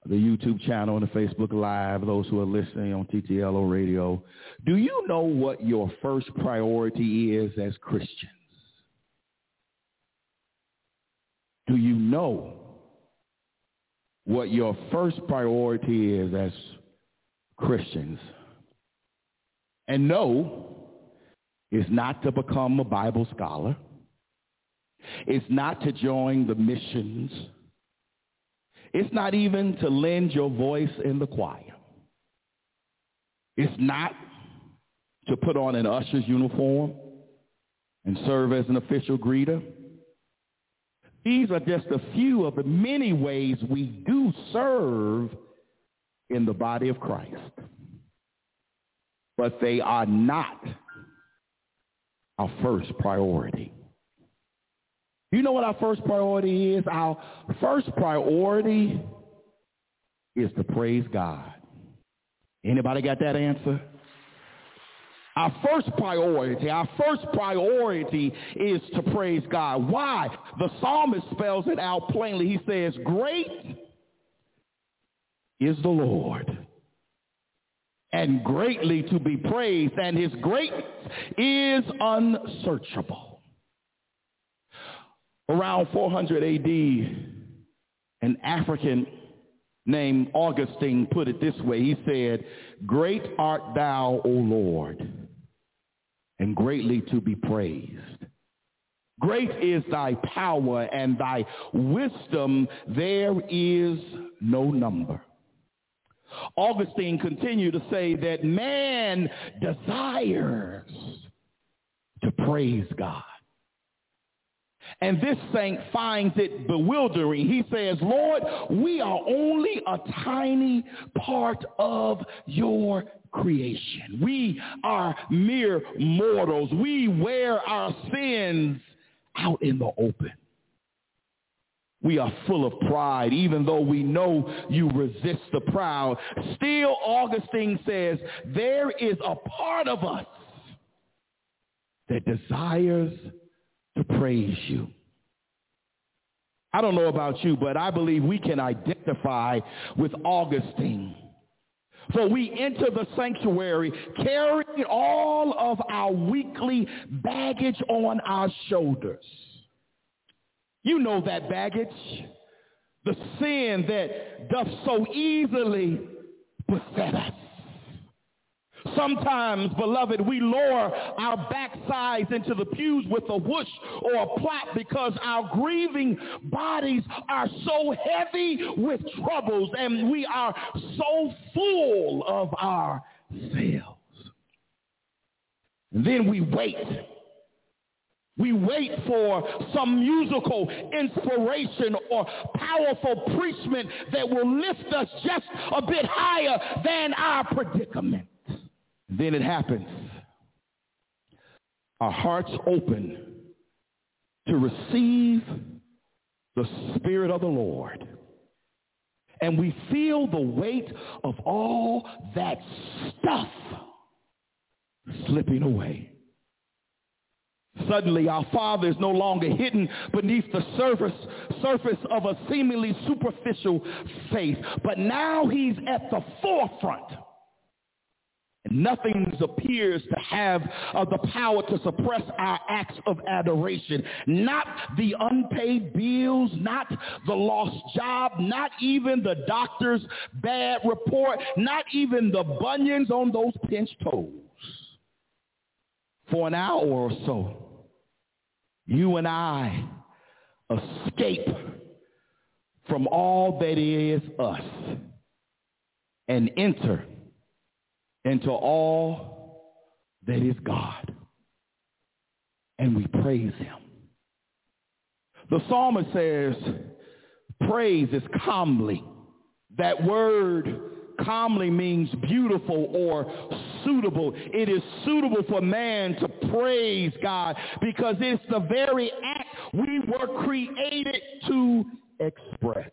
the YouTube channel and the Facebook Live, those who are listening on TTLO radio, do you know what your first priority is as Christians? Do you know what your first priority is as Christians? And no, is not to become a Bible scholar. It's not to join the missions it's not even to lend your voice in the choir. It's not to put on an usher's uniform and serve as an official greeter. These are just a few of the many ways we do serve in the body of Christ. But they are not our first priority. You know what our first priority is? Our first priority is to praise God. Anybody got that answer? Our first priority, our first priority is to praise God. Why? The psalmist spells it out plainly. He says, great is the Lord and greatly to be praised, and his greatness is unsearchable. Around 400 AD, an African named Augustine put it this way. He said, Great art thou, O Lord, and greatly to be praised. Great is thy power and thy wisdom. There is no number. Augustine continued to say that man desires to praise God. And this saint finds it bewildering. He says, Lord, we are only a tiny part of your creation. We are mere mortals. We wear our sins out in the open. We are full of pride, even though we know you resist the proud. Still, Augustine says, there is a part of us that desires to praise you. I don't know about you, but I believe we can identify with Augustine. For we enter the sanctuary carrying all of our weekly baggage on our shoulders. You know that baggage, the sin that doth so easily beset us. Sometimes, beloved, we lower our backsides into the pews with a whoosh or a plop because our grieving bodies are so heavy with troubles and we are so full of ourselves. And then we wait. We wait for some musical inspiration or powerful preachment that will lift us just a bit higher than our predicament. Then it happens. Our hearts open to receive the Spirit of the Lord. And we feel the weight of all that stuff slipping away. Suddenly our Father is no longer hidden beneath the surface, surface of a seemingly superficial faith, but now he's at the forefront Nothing appears to have uh, the power to suppress our acts of adoration. Not the unpaid bills, not the lost job, not even the doctor's bad report, not even the bunions on those pinched toes. For an hour or so, you and I escape from all that is us and enter into all that is God. And we praise him. The psalmist says, praise is comely. That word comely means beautiful or suitable. It is suitable for man to praise God because it's the very act we were created to express.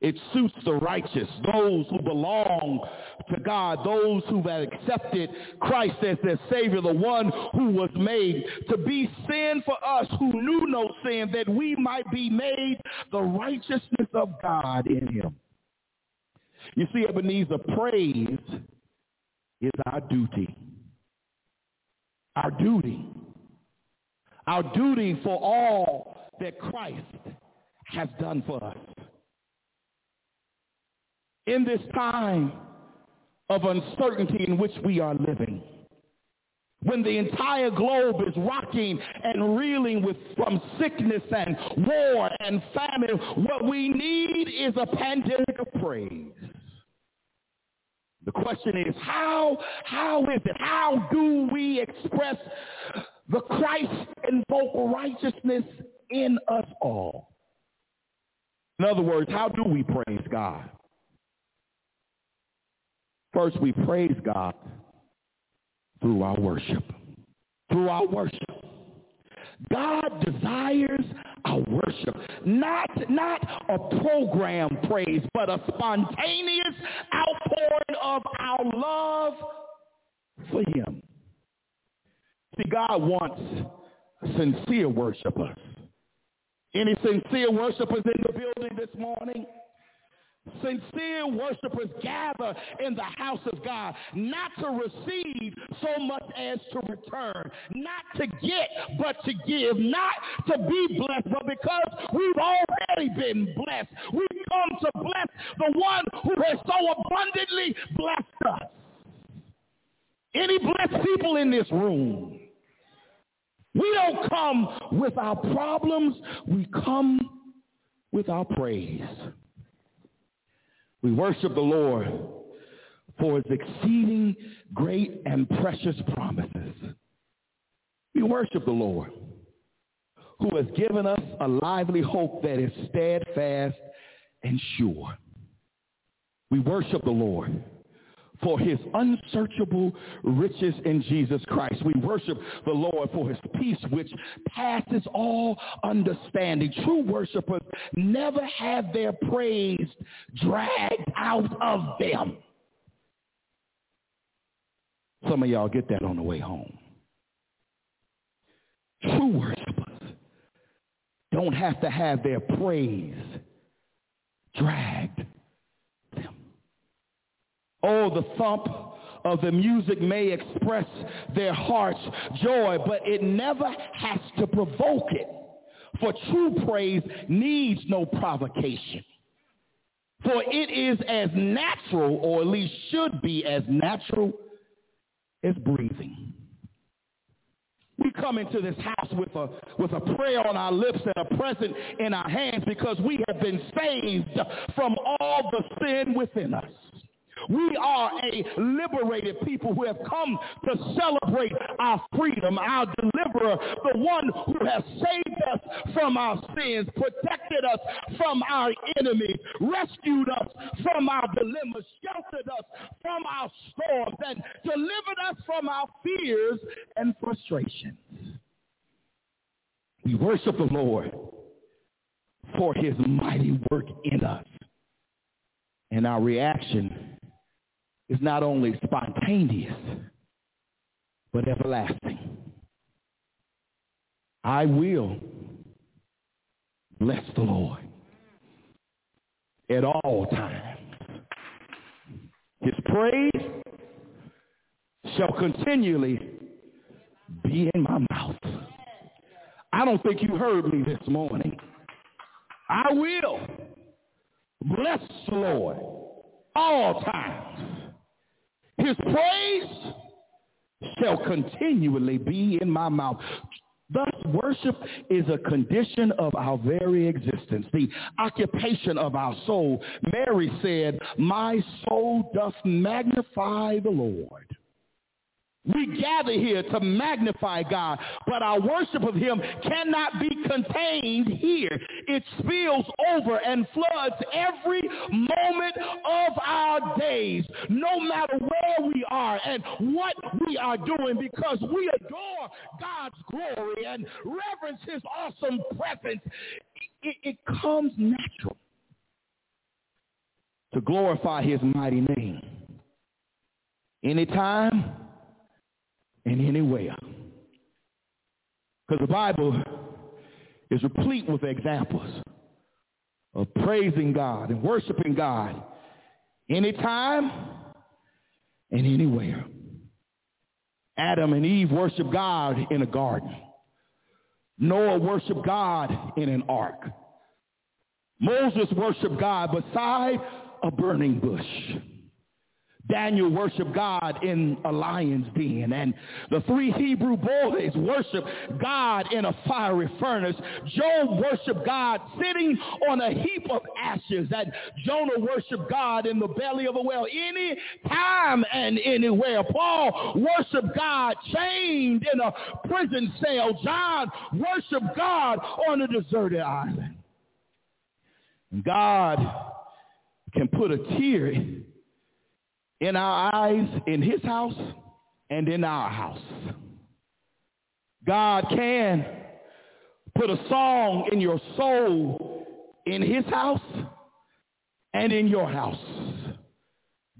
It suits the righteous, those who belong to God, those who have accepted Christ as their Savior, the one who was made to be sin for us who knew no sin, that we might be made the righteousness of God in him. You see, Ebenezer, praise is our duty. Our duty. Our duty for all that Christ has done for us in this time of uncertainty in which we are living. When the entire globe is rocking and reeling with from sickness and war and famine, what we need is a pandemic of praise. The question is, how, how is it? How do we express the Christ invoked righteousness in us all? In other words, how do we praise God? First, we praise God through our worship. Through our worship. God desires our worship. Not, not a program praise, but a spontaneous outpouring of our love for him. See, God wants sincere worshipers. Any sincere worshipers in the building this morning? Sincere worshipers gather in the house of God, not to receive so much as to return, not to get, but to give, not to be blessed, but because we've already been blessed. We've come to bless the one who has so abundantly blessed us. Any blessed people in this room? We don't come with our problems. We come with our praise. We worship the Lord for his exceeding great and precious promises. We worship the Lord who has given us a lively hope that is steadfast and sure. We worship the Lord for his unsearchable riches in Jesus Christ. We worship the Lord for his peace which passes all understanding. True worshipers never have their praise dragged out of them. Some of y'all get that on the way home. True worshipers don't have to have their praise dragged Oh, the thump of the music may express their heart's joy, but it never has to provoke it. For true praise needs no provocation. For it is as natural, or at least should be as natural as breathing. We come into this house with a, with a prayer on our lips and a present in our hands because we have been saved from all the sin within us. We are a liberated people who have come to celebrate our freedom, our deliverer, the one who has saved us from our sins, protected us from our enemies, rescued us from our dilemmas, sheltered us from our storms, and delivered us from our fears and frustrations. We worship the Lord for his mighty work in us. And our reaction is not only spontaneous, but everlasting. I will bless the Lord at all times. His praise shall continually be in my mouth. I don't think you heard me this morning. I will bless the Lord all times. His praise shall continually be in my mouth. Thus, worship is a condition of our very existence, the occupation of our soul. Mary said, my soul doth magnify the Lord. We gather here to magnify God, but our worship of him cannot be contained here. It spills over and floods every moment of our days, no matter where we are and what we are doing, because we adore God's glory and reverence his awesome presence. It, it comes natural to glorify his mighty name. Anytime and anywhere. Because the Bible is replete with examples of praising God and worshiping God anytime and anywhere. Adam and Eve worshiped God in a garden. Noah worshiped God in an ark. Moses worshiped God beside a burning bush. Daniel worshiped God in a lion's den. And the three Hebrew boys worshiped God in a fiery furnace. Job worshiped God sitting on a heap of ashes. And Jonah worshiped God in the belly of a whale. Any time and anywhere. Paul worshiped God chained in a prison cell. John worshiped God on a deserted island. God can put a tear in our eyes in his house and in our house. God can put a song in your soul in his house and in your house.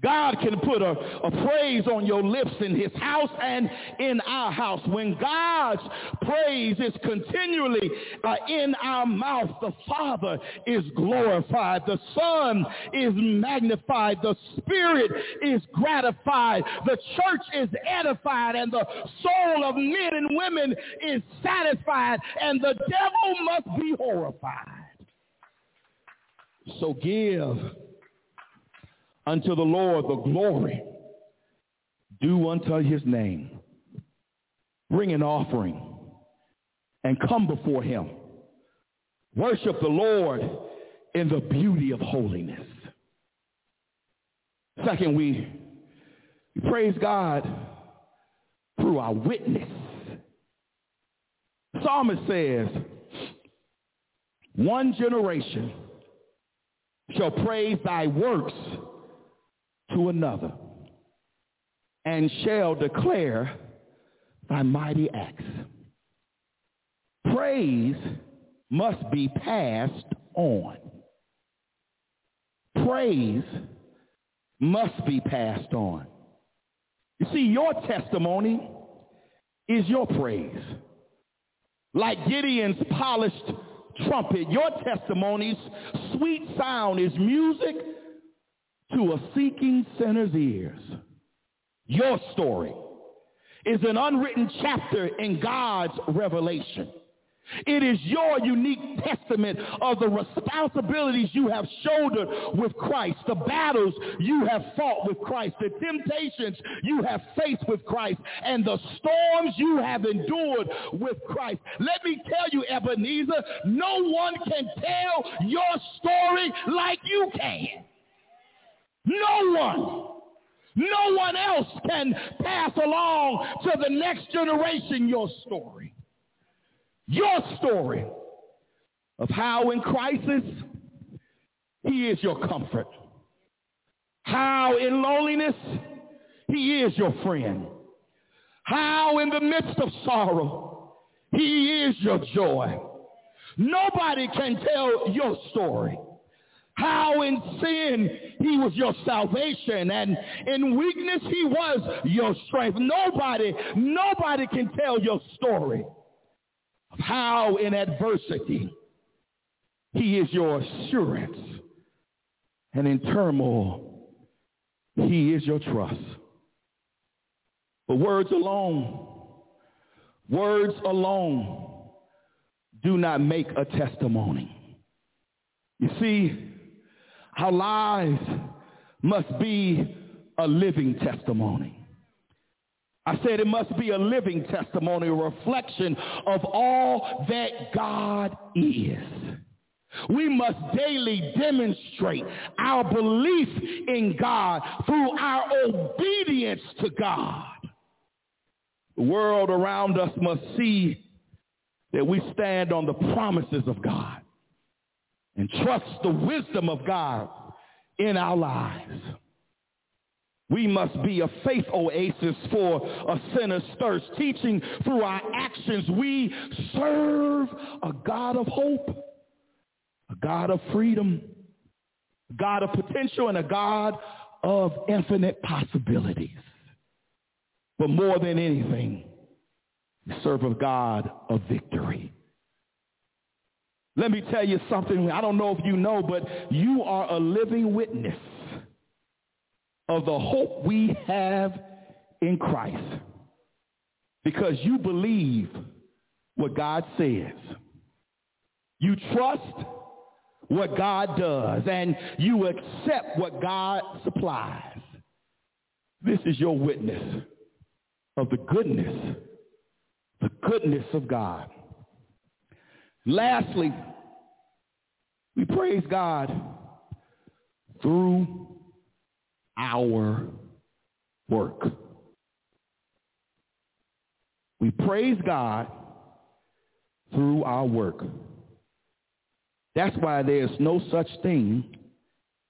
God can put a, a praise on your lips in his house and in our house. When God's praise is continually uh, in our mouth, the Father is glorified. The Son is magnified. The Spirit is gratified. The church is edified and the soul of men and women is satisfied and the devil must be horrified. So give unto the Lord the glory due unto his name. Bring an offering and come before him. Worship the Lord in the beauty of holiness. Second, we praise God through our witness. psalmist says, one generation shall praise thy works to another and shall declare thy mighty acts. Praise must be passed on. Praise must be passed on. You see, your testimony is your praise. Like Gideon's polished trumpet, your testimony's sweet sound is music to a seeking sinner's ears. Your story is an unwritten chapter in God's revelation. It is your unique testament of the responsibilities you have shouldered with Christ, the battles you have fought with Christ, the temptations you have faced with Christ, and the storms you have endured with Christ. Let me tell you, Ebenezer, no one can tell your story like you can. No one. No one else can pass along to the next generation your story. Your story of how in crisis he is your comfort. How in loneliness he is your friend. How in the midst of sorrow he is your joy. Nobody can tell your story how in sin he was your salvation and in weakness he was your strength. Nobody, nobody can tell your story of how in adversity he is your assurance and in turmoil he is your trust. But words alone, words alone do not make a testimony. You see, our lives must be a living testimony. I said it must be a living testimony, a reflection of all that God is. We must daily demonstrate our belief in God through our obedience to God. The world around us must see that we stand on the promises of God and trust the wisdom of God in our lives. We must be a faith oasis for a sinner's thirst, teaching through our actions we serve a God of hope, a God of freedom, a God of potential, and a God of infinite possibilities. But more than anything, we serve a God of victory. Let me tell you something. I don't know if you know, but you are a living witness of the hope we have in Christ because you believe what God says. You trust what God does and you accept what God supplies. This is your witness of the goodness, the goodness of God. Lastly, we praise God through our work. We praise God through our work. That's why there's no such thing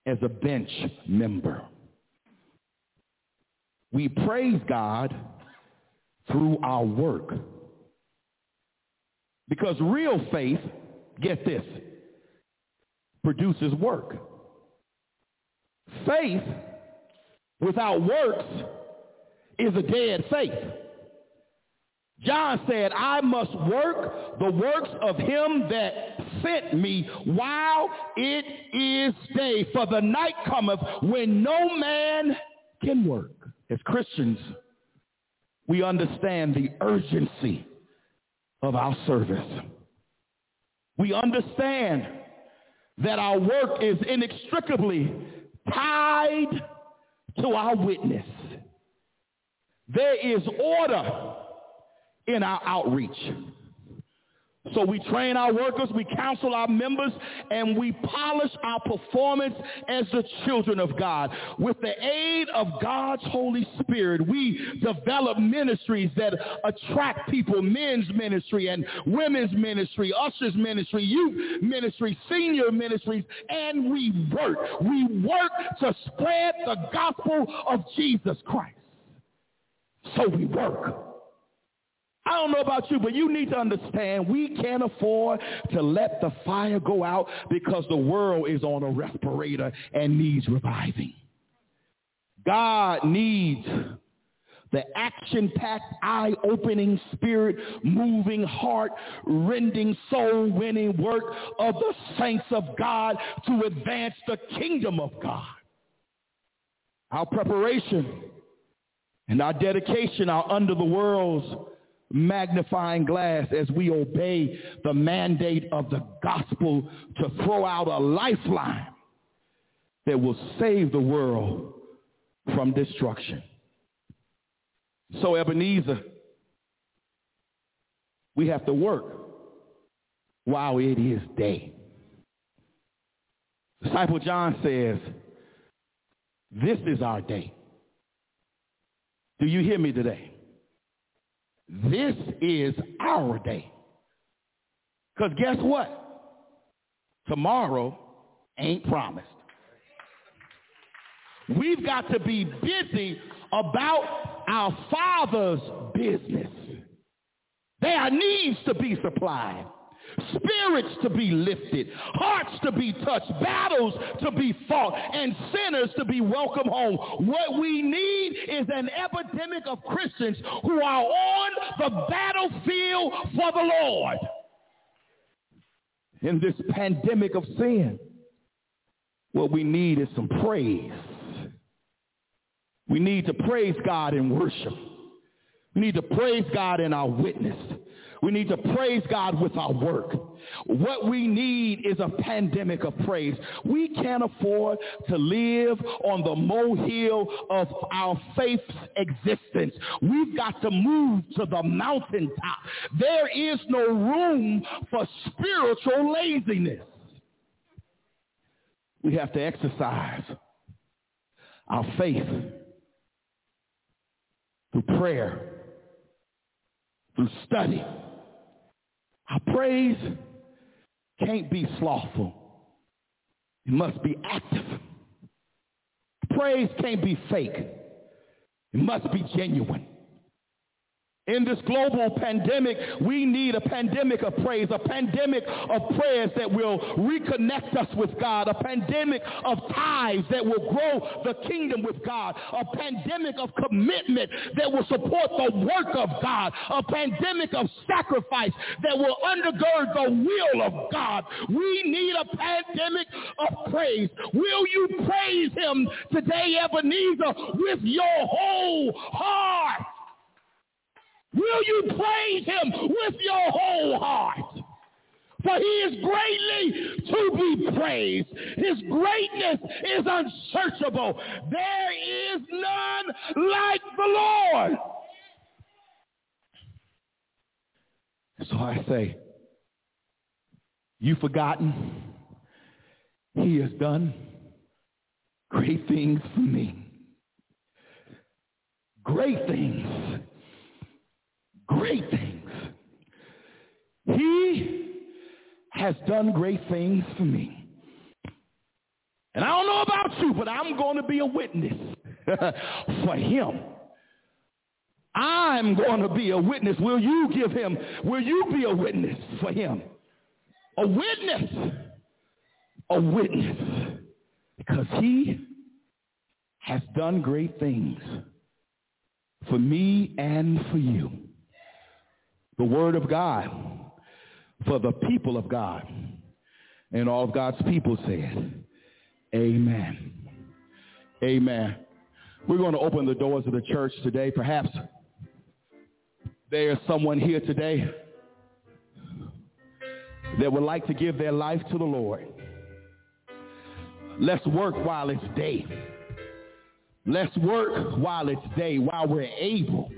as a bench member. We praise God through our work. Because real faith, get this, produces work. Faith without works is a dead faith. John said, I must work the works of him that sent me while it is day, for the night cometh when no man can work. As Christians, we understand the urgency of our service. We understand that our work is inextricably tied to our witness. There is order in our outreach. So we train our workers, we counsel our members, and we polish our performance as the children of God. With the aid of God's Holy Spirit, we develop ministries that attract people, men's ministry and women's ministry, ushers ministry, youth ministry, senior ministries, and we work. We work to spread the gospel of Jesus Christ. So we work. I don't know about you, but you need to understand we can't afford to let the fire go out because the world is on a respirator and needs reviving. God needs the action-packed, eye-opening, spirit-moving, heart-rending, soul-winning work of the saints of God to advance the kingdom of God. Our preparation and our dedication are under the world's magnifying glass as we obey the mandate of the gospel to throw out a lifeline that will save the world from destruction. So Ebenezer, we have to work while it is day. Disciple John says, this is our day. Do you hear me today? This is our day. Because guess what? Tomorrow ain't promised. We've got to be busy about our Father's business. There needs to be supplied spirits to be lifted, hearts to be touched, battles to be fought, and sinners to be welcomed home. What we need is an epidemic of Christians who are on the battlefield for the Lord. In this pandemic of sin, what we need is some praise. We need to praise God in worship. We need to praise God in our witness. We need to praise God with our work. What we need is a pandemic of praise. We can't afford to live on the molehill of our faith's existence. We've got to move to the mountaintop. There is no room for spiritual laziness. We have to exercise our faith through prayer through study. Our praise can't be slothful. It must be active. Praise can't be fake. It must be genuine. In this global pandemic, we need a pandemic of praise, a pandemic of prayers that will reconnect us with God, a pandemic of tithes that will grow the kingdom with God, a pandemic of commitment that will support the work of God, a pandemic of sacrifice that will undergird the will of God. We need a pandemic of praise. Will you praise him today, Ebenezer, with your whole heart? Will you praise him with your whole heart? For he is greatly to be praised. His greatness is unsearchable. There is none like the Lord. So I say, you forgotten, he has done great things for me. Great things great things. He has done great things for me. And I don't know about you, but I'm going to be a witness <laughs> for him. I'm going to be a witness. Will you give him, will you be a witness for him? A witness. A witness. Because he has done great things for me and for you the word of God for the people of God. And all of God's people said, amen. Amen. We're going to open the doors of the church today. Perhaps there is someone here today that would like to give their life to the Lord. Let's work while it's day. Let's work while it's day, while we're able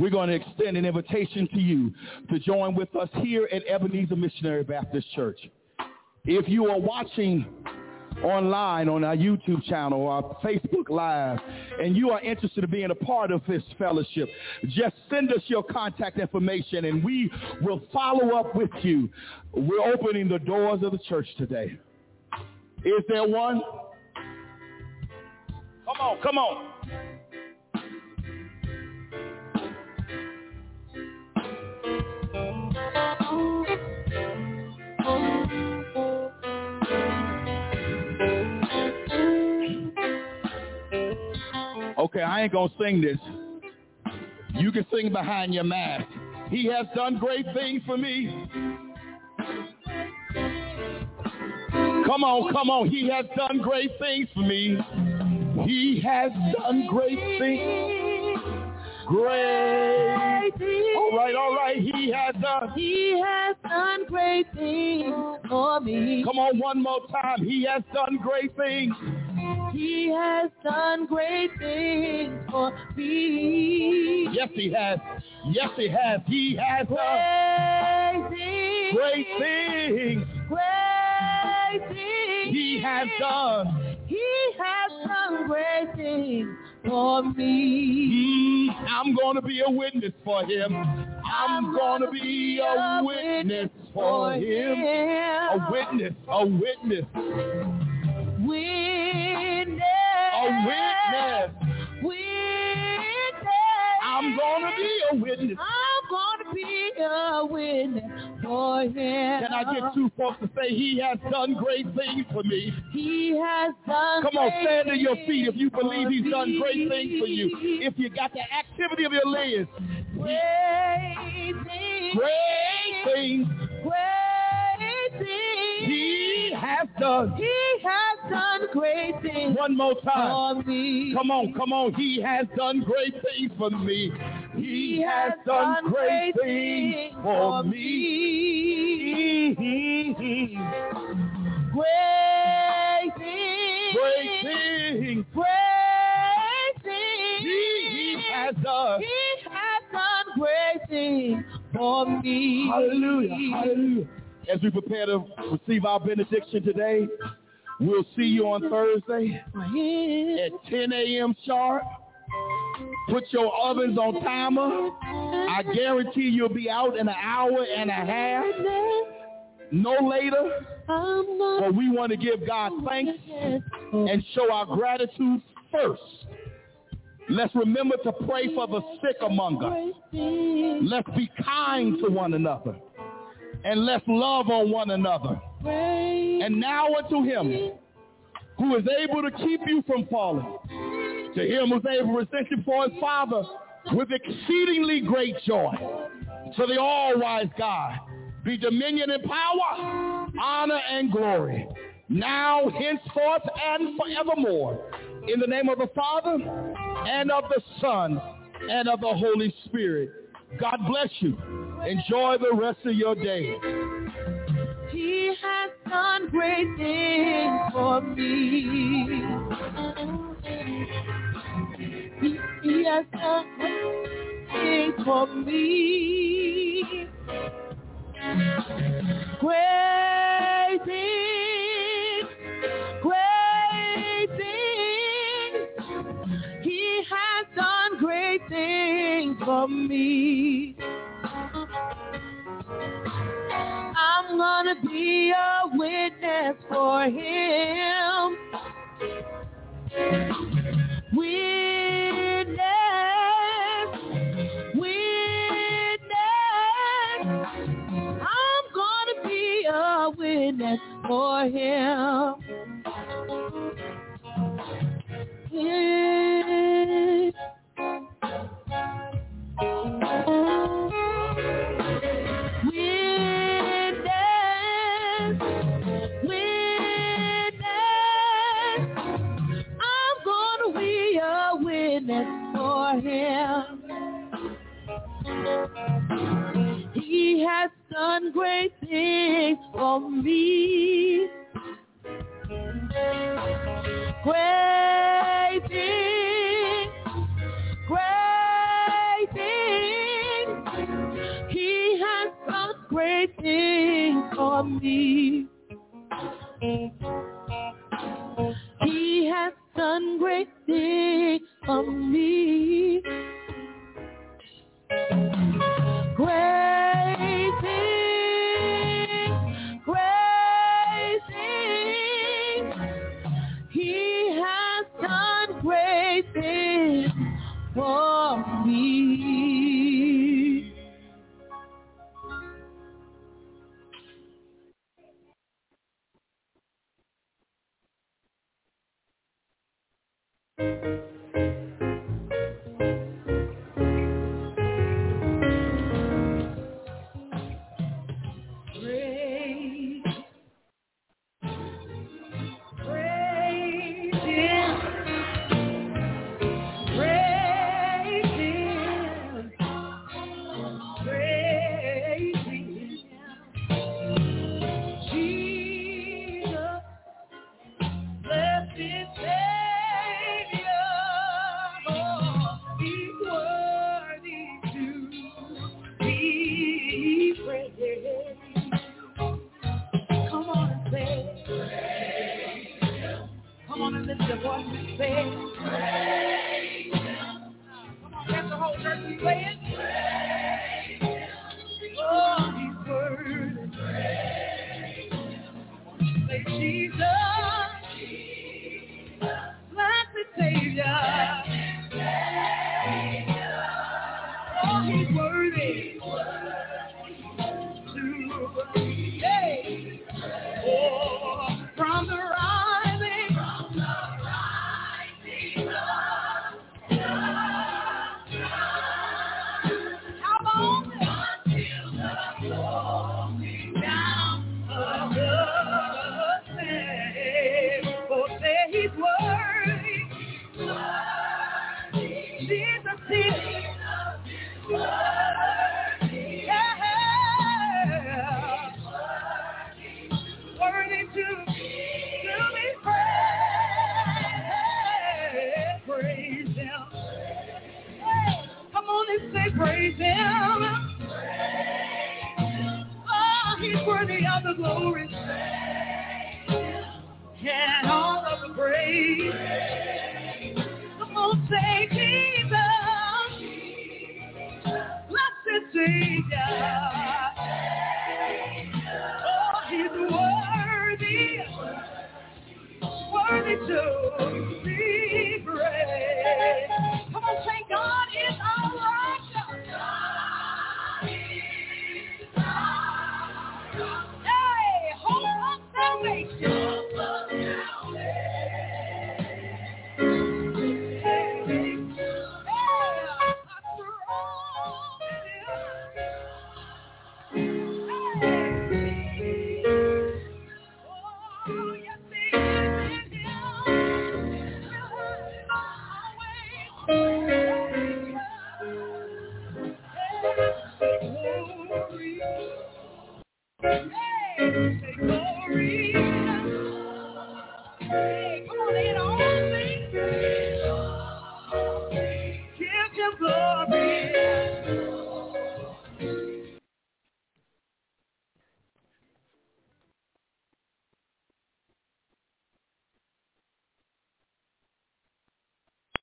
we're going to extend an invitation to you to join with us here at Ebenezer Missionary Baptist Church. If you are watching online on our YouTube channel or our Facebook Live, and you are interested in being a part of this fellowship, just send us your contact information and we will follow up with you. We're opening the doors of the church today. Is there one? Come on, come on. Okay, I ain't going to sing this. You can sing behind your mask. He has done great things for me. Come on, come on. He has done great things for me. He has done great things. Great things. All right, all right. He has done. He has done great things for me. Come on, one more time. He has done great things. He has done great things for me. Yes, he has. Yes, he has. He has done great things. Great things. He has done. He has done great things for me. Mm, I'm going to be a witness for him. I'm, I'm going to be a witness for him. A witness, a witness. Witness. A witness. Witness. I'm to be a witness. I'm to be a witness for him. Can I get two folks to say he has done great things for me? He has done Come on, stand to your feet if you believe he's done great things for you. If you got the activity of your limbs. Great things. Great things. Great things. He has done. He has done great things. One more time. For me. Come on, come on. He has done great things for me. He, he has, has done, done great things for me. Great things. Great things. Great things. He has done. He has done great things for me. Hallelujah. Hallelujah. As we prepare to receive our benediction today, we'll see you on Thursday at 10 a.m. sharp. Put your ovens on timer. I guarantee you'll be out in an hour and a half. No later. But we want to give God thanks and show our gratitude first. Let's remember to pray for the sick among us. Let's be kind to one another. And let's love on one another. And now unto him who is able to keep you from falling. To him who is able to present you for his Father with exceedingly great joy. To the all-wise God be dominion and power, honor and glory, now, henceforth, and forevermore. In the name of the Father, and of the Son, and of the Holy Spirit. God bless you. Enjoy the rest of your day. He has done great things for me. He, has done great things for me. Great for me. I'm gonna be a witness for him. Come on and lift your voice and say, Come on, let the whole church say it.